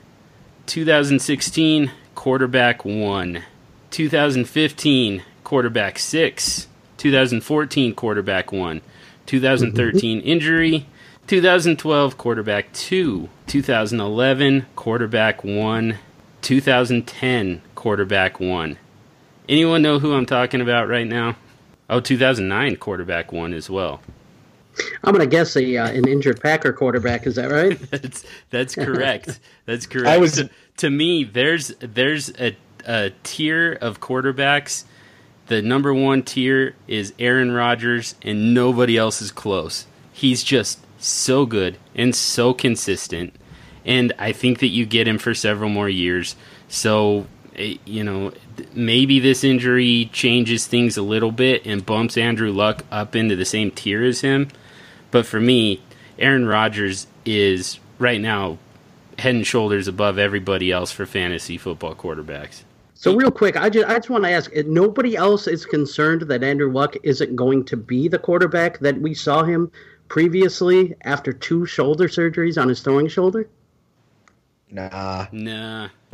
2016 quarterback one. 2015 quarterback six. 2014 quarterback one. 2013 mm-hmm. injury. 2012 quarterback two. 2011 quarterback one. 2010 quarterback one. Anyone know who I'm talking about right now? Oh, 2009 quarterback one as well. I'm going to guess a uh, an injured Packer quarterback. Is that right? that's that's correct. That's correct. I was to, to me. There's there's a, a tier of quarterbacks. The number one tier is Aaron Rodgers, and nobody else is close. He's just so good and so consistent, and I think that you get him for several more years. So eh, you know, maybe this injury changes things a little bit and bumps Andrew Luck up into the same tier as him. But for me, Aaron Rodgers is right now head and shoulders above everybody else for fantasy football quarterbacks. So real quick, I just I just want to ask: eh, nobody else is concerned that Andrew Luck isn't going to be the quarterback that we saw him previously after two shoulder surgeries on his throwing shoulder. Nah. Nah.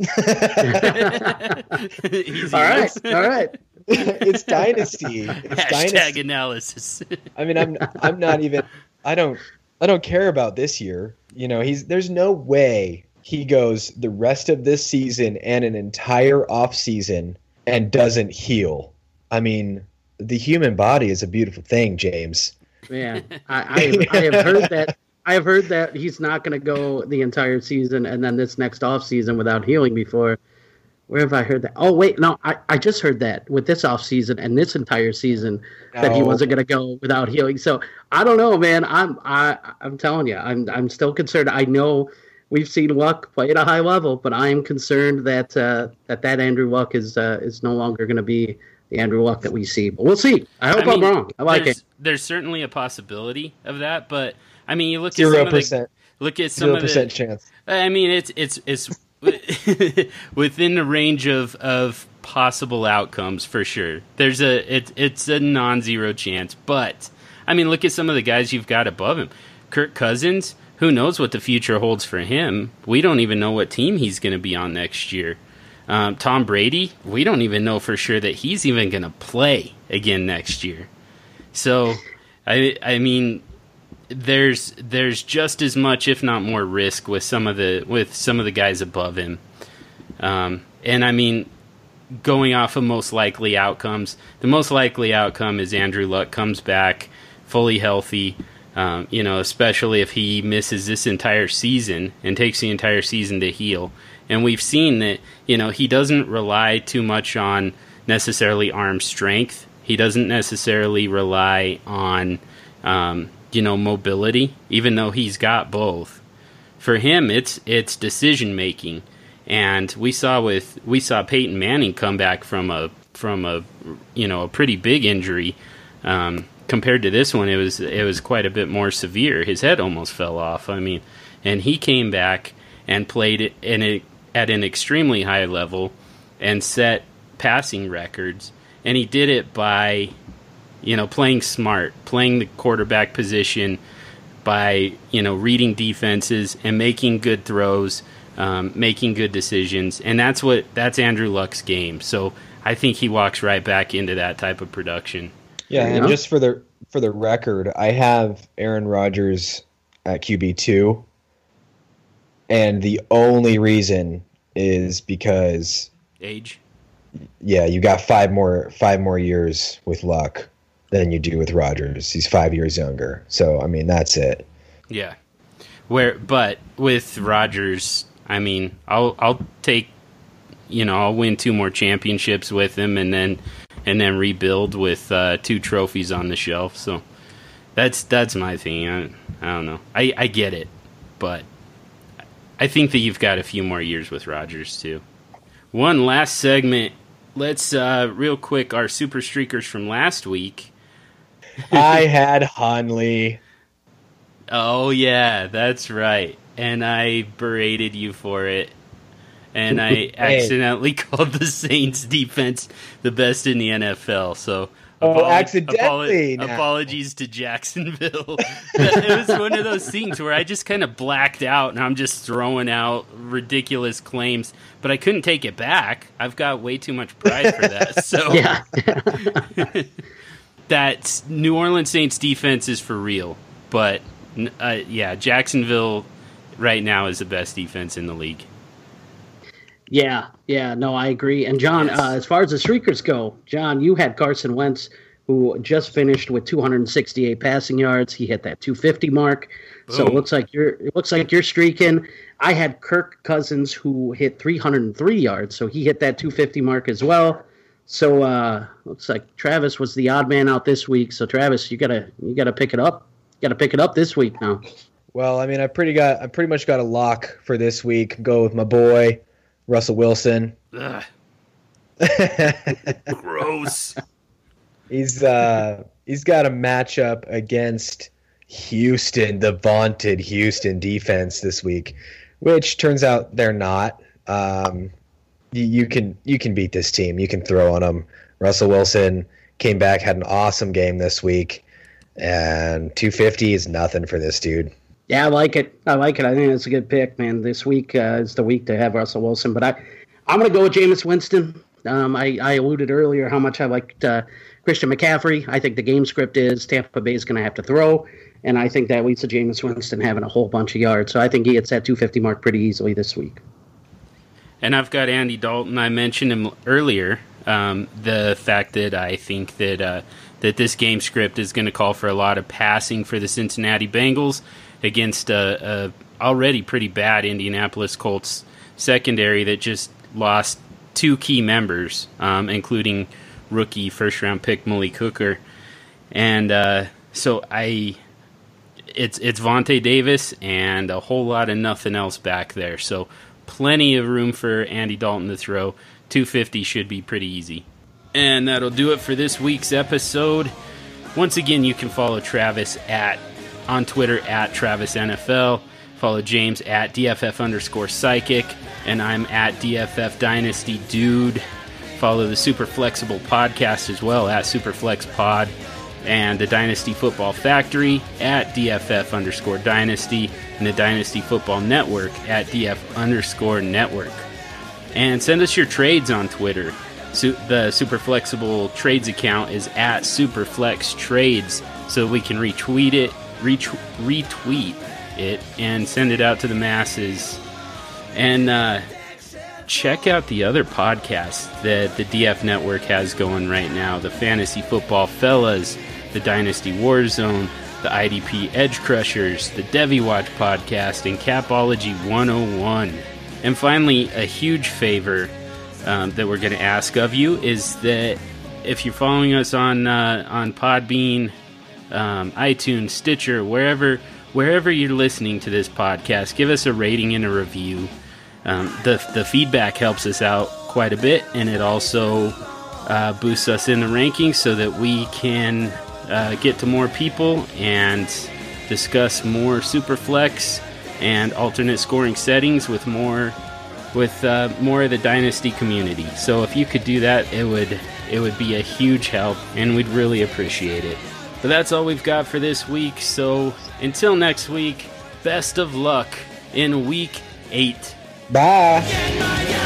all right. All right. it's dynasty. It's Hashtag dynasty. analysis. I mean, I'm I'm not even. I don't. I don't care about this year. You know, he's there's no way he goes the rest of this season and an entire off season and doesn't heal. I mean, the human body is a beautiful thing, James. Yeah, I, I, I have heard that. I have heard that he's not going to go the entire season and then this next off season without healing before. Where have I heard that? Oh wait, no, I, I just heard that with this off season and this entire season no. that he wasn't going to go without healing. So I don't know, man. I'm I I'm telling you, I'm I'm still concerned. I know we've seen Luck play at a high level, but I am concerned that uh, that that Andrew Luck is uh, is no longer going to be the Andrew Luck that we see. But we'll see. I hope I am wrong. I like there's, it. There's certainly a possibility of that, but I mean, you look zero at percent. Look at some zero percent chance. I mean, it's it's it's within the range of of possible outcomes for sure. There's a it, it's a non-zero chance, but I mean, look at some of the guys you've got above him. Kirk Cousins, who knows what the future holds for him? We don't even know what team he's going to be on next year. Um, Tom Brady, we don't even know for sure that he's even going to play again next year. So, I I mean, there's there's just as much, if not more, risk with some of the with some of the guys above him. Um, and I mean, going off of most likely outcomes, the most likely outcome is Andrew Luck comes back fully healthy. Um, you know, especially if he misses this entire season and takes the entire season to heal. And we've seen that, you know, he doesn't rely too much on necessarily arm strength. He doesn't necessarily rely on, um, you know, mobility, even though he's got both. For him, it's it's decision making, and we saw with we saw Peyton Manning come back from a from a you know a pretty big injury. Um, compared to this one, it was it was quite a bit more severe. His head almost fell off. I mean, and he came back and played it in a, at an extremely high level and set passing records. And he did it by, you know, playing smart, playing the quarterback position, by you know reading defenses and making good throws, um, making good decisions, and that's what that's Andrew Luck's game. So I think he walks right back into that type of production. Yeah, and just for the for the record, I have Aaron Rodgers at QB two, and the only reason is because age. Yeah, you got five more five more years with Luck than you do with Rodgers. He's five years younger, so I mean that's it. Yeah, where but with Rodgers, I mean, I'll I'll take, you know, I'll win two more championships with him, and then and then rebuild with uh, two trophies on the shelf. So that's that's my thing. I, I don't know. I, I get it, but I think that you've got a few more years with Rodgers too. One last segment. Let's uh, real quick our super streakers from last week. I had Hundley. Oh yeah, that's right. And I berated you for it. And I accidentally called the Saints defense the best in the NFL. So Oh, apolo- accidentally apolo- apologies to Jacksonville. it was one of those things where I just kind of blacked out and I'm just throwing out ridiculous claims, but I couldn't take it back. I've got way too much pride for that. So Yeah. That New Orleans Saints defense is for real. But uh, yeah, Jacksonville right now is the best defense in the league. Yeah, yeah, no, I agree. And John, Yes. uh, as far as the streakers go, John, you had Carson Wentz, who just finished with 268 passing yards. He hit that 250 mark. So it looks like you're it looks like you're streaking. I had Kirk Cousins, who hit 303 yards, so he hit that 250 mark as well. So uh, looks like Travis was the odd man out this week. So Travis, you gotta you gotta pick it up. You gotta pick it up this week now. Well, I mean, I pretty got I pretty much got a lock for this week. Go with my boy Russell Wilson. Gross. he's uh he's got a matchup against Houston, the vaunted Houston defense this week, which turns out they're not. Um, you, can you can beat this team. You can throw on them. Russell Wilson came back, had an awesome game this week, and 250 is nothing for this dude. Yeah, I like it. I like it. I think it's a good pick, man. This week uh, is the week to have Russell Wilson, but I, I'm going to go with Jameis Winston. Um, I, I alluded earlier how much I liked uh, Christian McCaffrey. I think the game script is Tampa Bay is going to have to throw, and I think that leads to Jameis Winston having a whole bunch of yards. So I think he hits that 250 mark pretty easily this week. And I've got Andy Dalton. I mentioned him earlier. Um, the fact that I think that uh, that this game script is going to call for a lot of passing for the Cincinnati Bengals against a, a already pretty bad Indianapolis Colts secondary that just lost two key members, um, including rookie first round pick Malik Hooker, and uh, so I it's it's Vontae Davis and a whole lot of nothing else back there. So plenty of room for Andy Dalton to throw. 250 should be pretty easy. And that'll do it for this week's episode. Once again, you can follow Travis at on Twitter at Travis NFL. Follow James at DFF underscore psychic, and I'm at DFF Dynasty Dude. Follow the Super Flexible podcast as well at Superflex Pod, and the Dynasty Football Factory at DFF underscore Dynasty, and the Dynasty Football Network at DF underscore Network and send us your trades on Twitter. Su- the Super Flexible Trades account is at Superflex Trades, so we can retweet it retweet it and send it out to the masses. And uh, check out the other podcasts that the DF Network has going right now the Fantasy Football Fellas, the Dynasty Warzone, the IDP Edge Crushers, the Devy Watch podcast, and Capology 101. And finally, a huge favor um, that we're going to ask of you is that if you're following us on uh, on Podbean, um, iTunes, Stitcher, wherever wherever you're listening to this podcast, give us a rating and a review. Um, the the feedback helps us out quite a bit, and it also uh, boosts us in the rankings so that we can uh, get to more people and discuss more superflex and alternate scoring settings with more with uh, more of the dynasty community. So if you could do that, it would it would be a huge help, and we'd really appreciate it. But that's all we've got for this week. So until next week, best of luck in week eight. Bye.